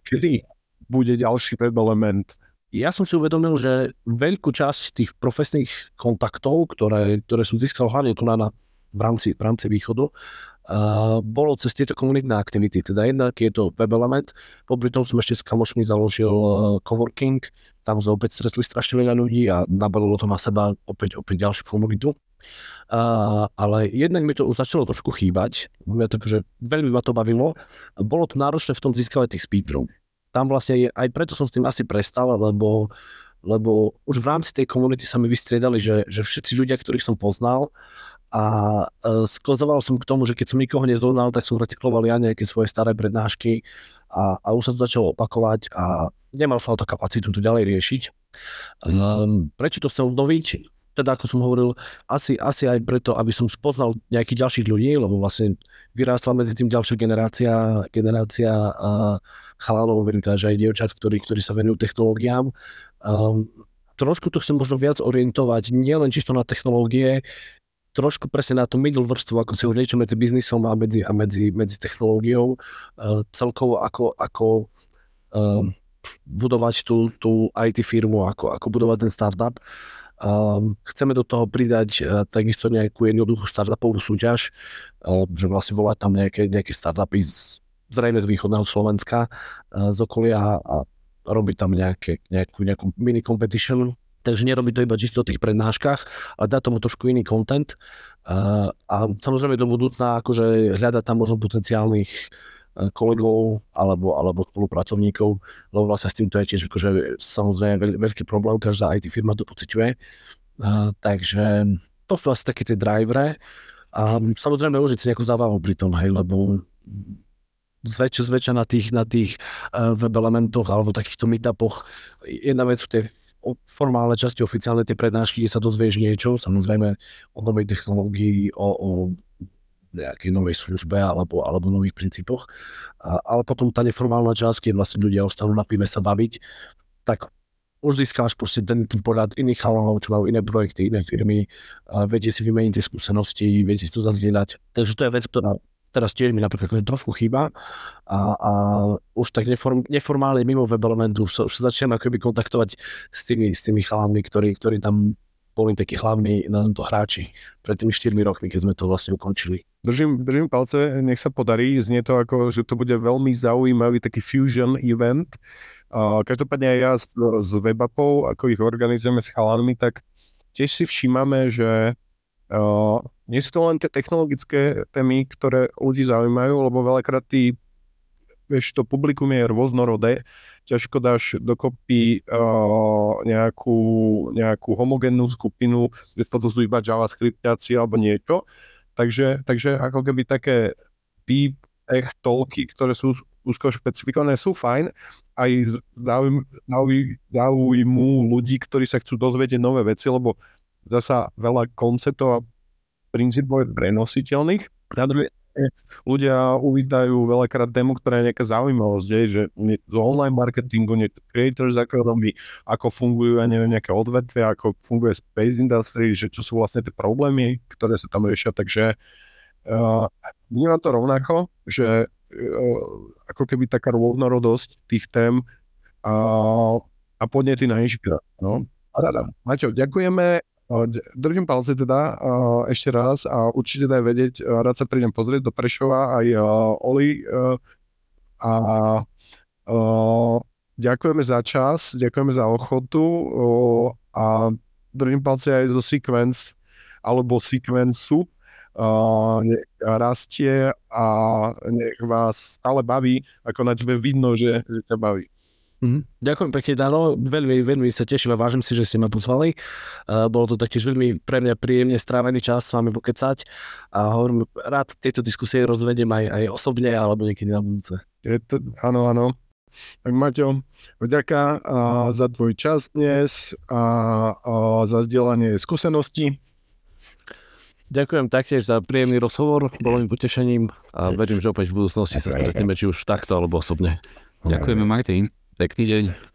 Kedy bude ďalší web element? Ja som si uvedomil, že veľkú časť tých profesných kontaktov, ktoré, ktoré som získal hlavne tu na, na v rámci, v rámci východu, uh, bolo cez tieto komunitné aktivity. Teda jednak je to web element, popri tom som ešte s kamošmi založil uh, coworking, tam sme opäť stretli strašne veľa ľudí a nabalilo to na seba opäť, opäť ďalšiu komunitu. Uh, ale jednak mi to už začalo trošku chýbať, ja takže veľmi ma to bavilo. Bolo to náročné v tom získavať tých speedrov. Tam vlastne je, aj preto som s tým asi prestal, lebo, lebo už v rámci tej komunity sa mi vystriedali, že, že všetci ľudia, ktorých som poznal a uh, sklzoval som k tomu, že keď som nikoho nezohnal, tak som recykloval ja nejaké svoje staré prednášky a, a už sa to začalo opakovať a nemal som to kapacitu to ďalej riešiť. Um, prečo to chcem obnoviť? Teda ako som hovoril, asi, asi aj preto, aby som spoznal nejakých ďalších ľudí, lebo vlastne vyrástla medzi tým ďalšia generácia, generácia uh, chalanov, verím teda, že aj dievčat, ktorí, ktorí sa venujú technológiám. Um, trošku to chcem možno viac orientovať, nielen čisto na technológie, trošku presne na tú middle vrstvu, ako si niečo medzi biznisom a medzi, a medzi, medzi technológiou, uh, celkovo ako, ako uh, budovať tú, tú IT firmu, ako, ako budovať ten startup. Um, chceme do toho pridať uh, takisto nejakú jednoduchú startupovú súťaž, uh, že vlastne volať tam nejaké, nejaké startupy z, zrejme z východného Slovenska, uh, z okolia a robiť tam nejaké, nejakú, nejakú mini competition. Takže nerobiť to iba čisto o tých prednáškach, ale dať tomu trošku iný content. A samozrejme do budúcna akože hľadať tam možno potenciálnych E, kolegov alebo, alebo spolupracovníkov, lebo vlastne s týmto je tiež akože samozrejme veľ, veľký problém, každá IT firma to pociťuje. Uh, takže to sú asi také tie drivere a samozrejme užiť si nejakú zábavu pri tom, hej, lebo zväčša, zväčša na tých, na tých uh, web elementoch alebo takýchto meetupoch jedna vec sú tie formálne časti, oficiálne tie prednášky, kde sa dozvieš niečo, samozrejme o novej technológii, o, o nejakej novej službe alebo, alebo nových princípoch. A, ale potom tá neformálna časť, keď vlastne ľudia ostanú na pive sa baviť, tak už získáš proste ten, ten porad iných chalanov, čo majú iné projekty, iné firmy, a viete si vymeniť tie skúsenosti, viete si to zazdieľať. Takže to je vec, ktorá teraz tiež mi napríklad akože trošku chýba a, a už tak neform, neformálne mimo web elementu už sa, už sa začínam akoby kontaktovať s tými, s tými chalami, ktorí, ktorí tam boli takí hlavní na tomto hráči pred tými 4 rokmi, keď sme to vlastne ukončili. Držím, držím palce, nech sa podarí. Znie to ako, že to bude veľmi zaujímavý taký fusion event. Uh, každopádne aj ja z, z webapov, ako ich organizujeme s chalanmi, tak tiež si všímame, že uh, nie sú to len tie technologické témy, ktoré ľudí zaujímajú, lebo veľakrát tí vieš, to publikum je rôznorodé, ťažko dáš dokopy uh, nejakú, nejakú homogénnu skupinu, kde to sú iba JavaScriptiaci alebo niečo. Takže, takže ako keby také deep tech tolky, ktoré sú úzko špecifikované, sú fajn, aj záujmu ľudí, ktorí sa chcú dozvedieť nové veci, lebo zasa veľa konceptov a princípov je prenositeľných. Na druhej ľudia uvítajú veľakrát demo, ktorá je nejaká zaujímavosť, je, že z online marketingu, nie creators economy, ako fungujú, ja neviem, nejaké odvetvia, ako funguje space industry, že čo sú vlastne tie problémy, ktoré sa tam riešia, takže uh, vnímam to rovnako, že uh, ako keby taká rôznorodosť tých tém a, a podnety na inžiniera. No. Rada. Maťo, ďakujeme Držím palce teda ešte raz a určite daj vedieť, rád sa prídem pozrieť do Prešova aj Oli a ďakujeme za čas, ďakujeme za ochotu a držím palce aj zo Sequence alebo Sequenceu nech rastie a nech vás stále baví, ako na tebe vidno, že, že ťa baví. Mm, ďakujem pekne, Dano. Veľmi, veľmi sa teším a vážim si, že ste ma pozvali. Uh, bolo to taktiež veľmi pre mňa príjemne strávený čas s vami pokecať a hovorím, rád tieto diskusie rozvedem aj, aj osobne alebo niekedy na budúce. Je to, áno, áno. Tak Maťo, vďaka uh, za tvoj čas dnes a uh, za zdieľanie skúseností. Ďakujem taktiež za príjemný rozhovor, bolo mi potešením a verím, že opäť v budúcnosti sa stretneme či už takto alebo osobne. Ďakujeme Martin. Pekný deň.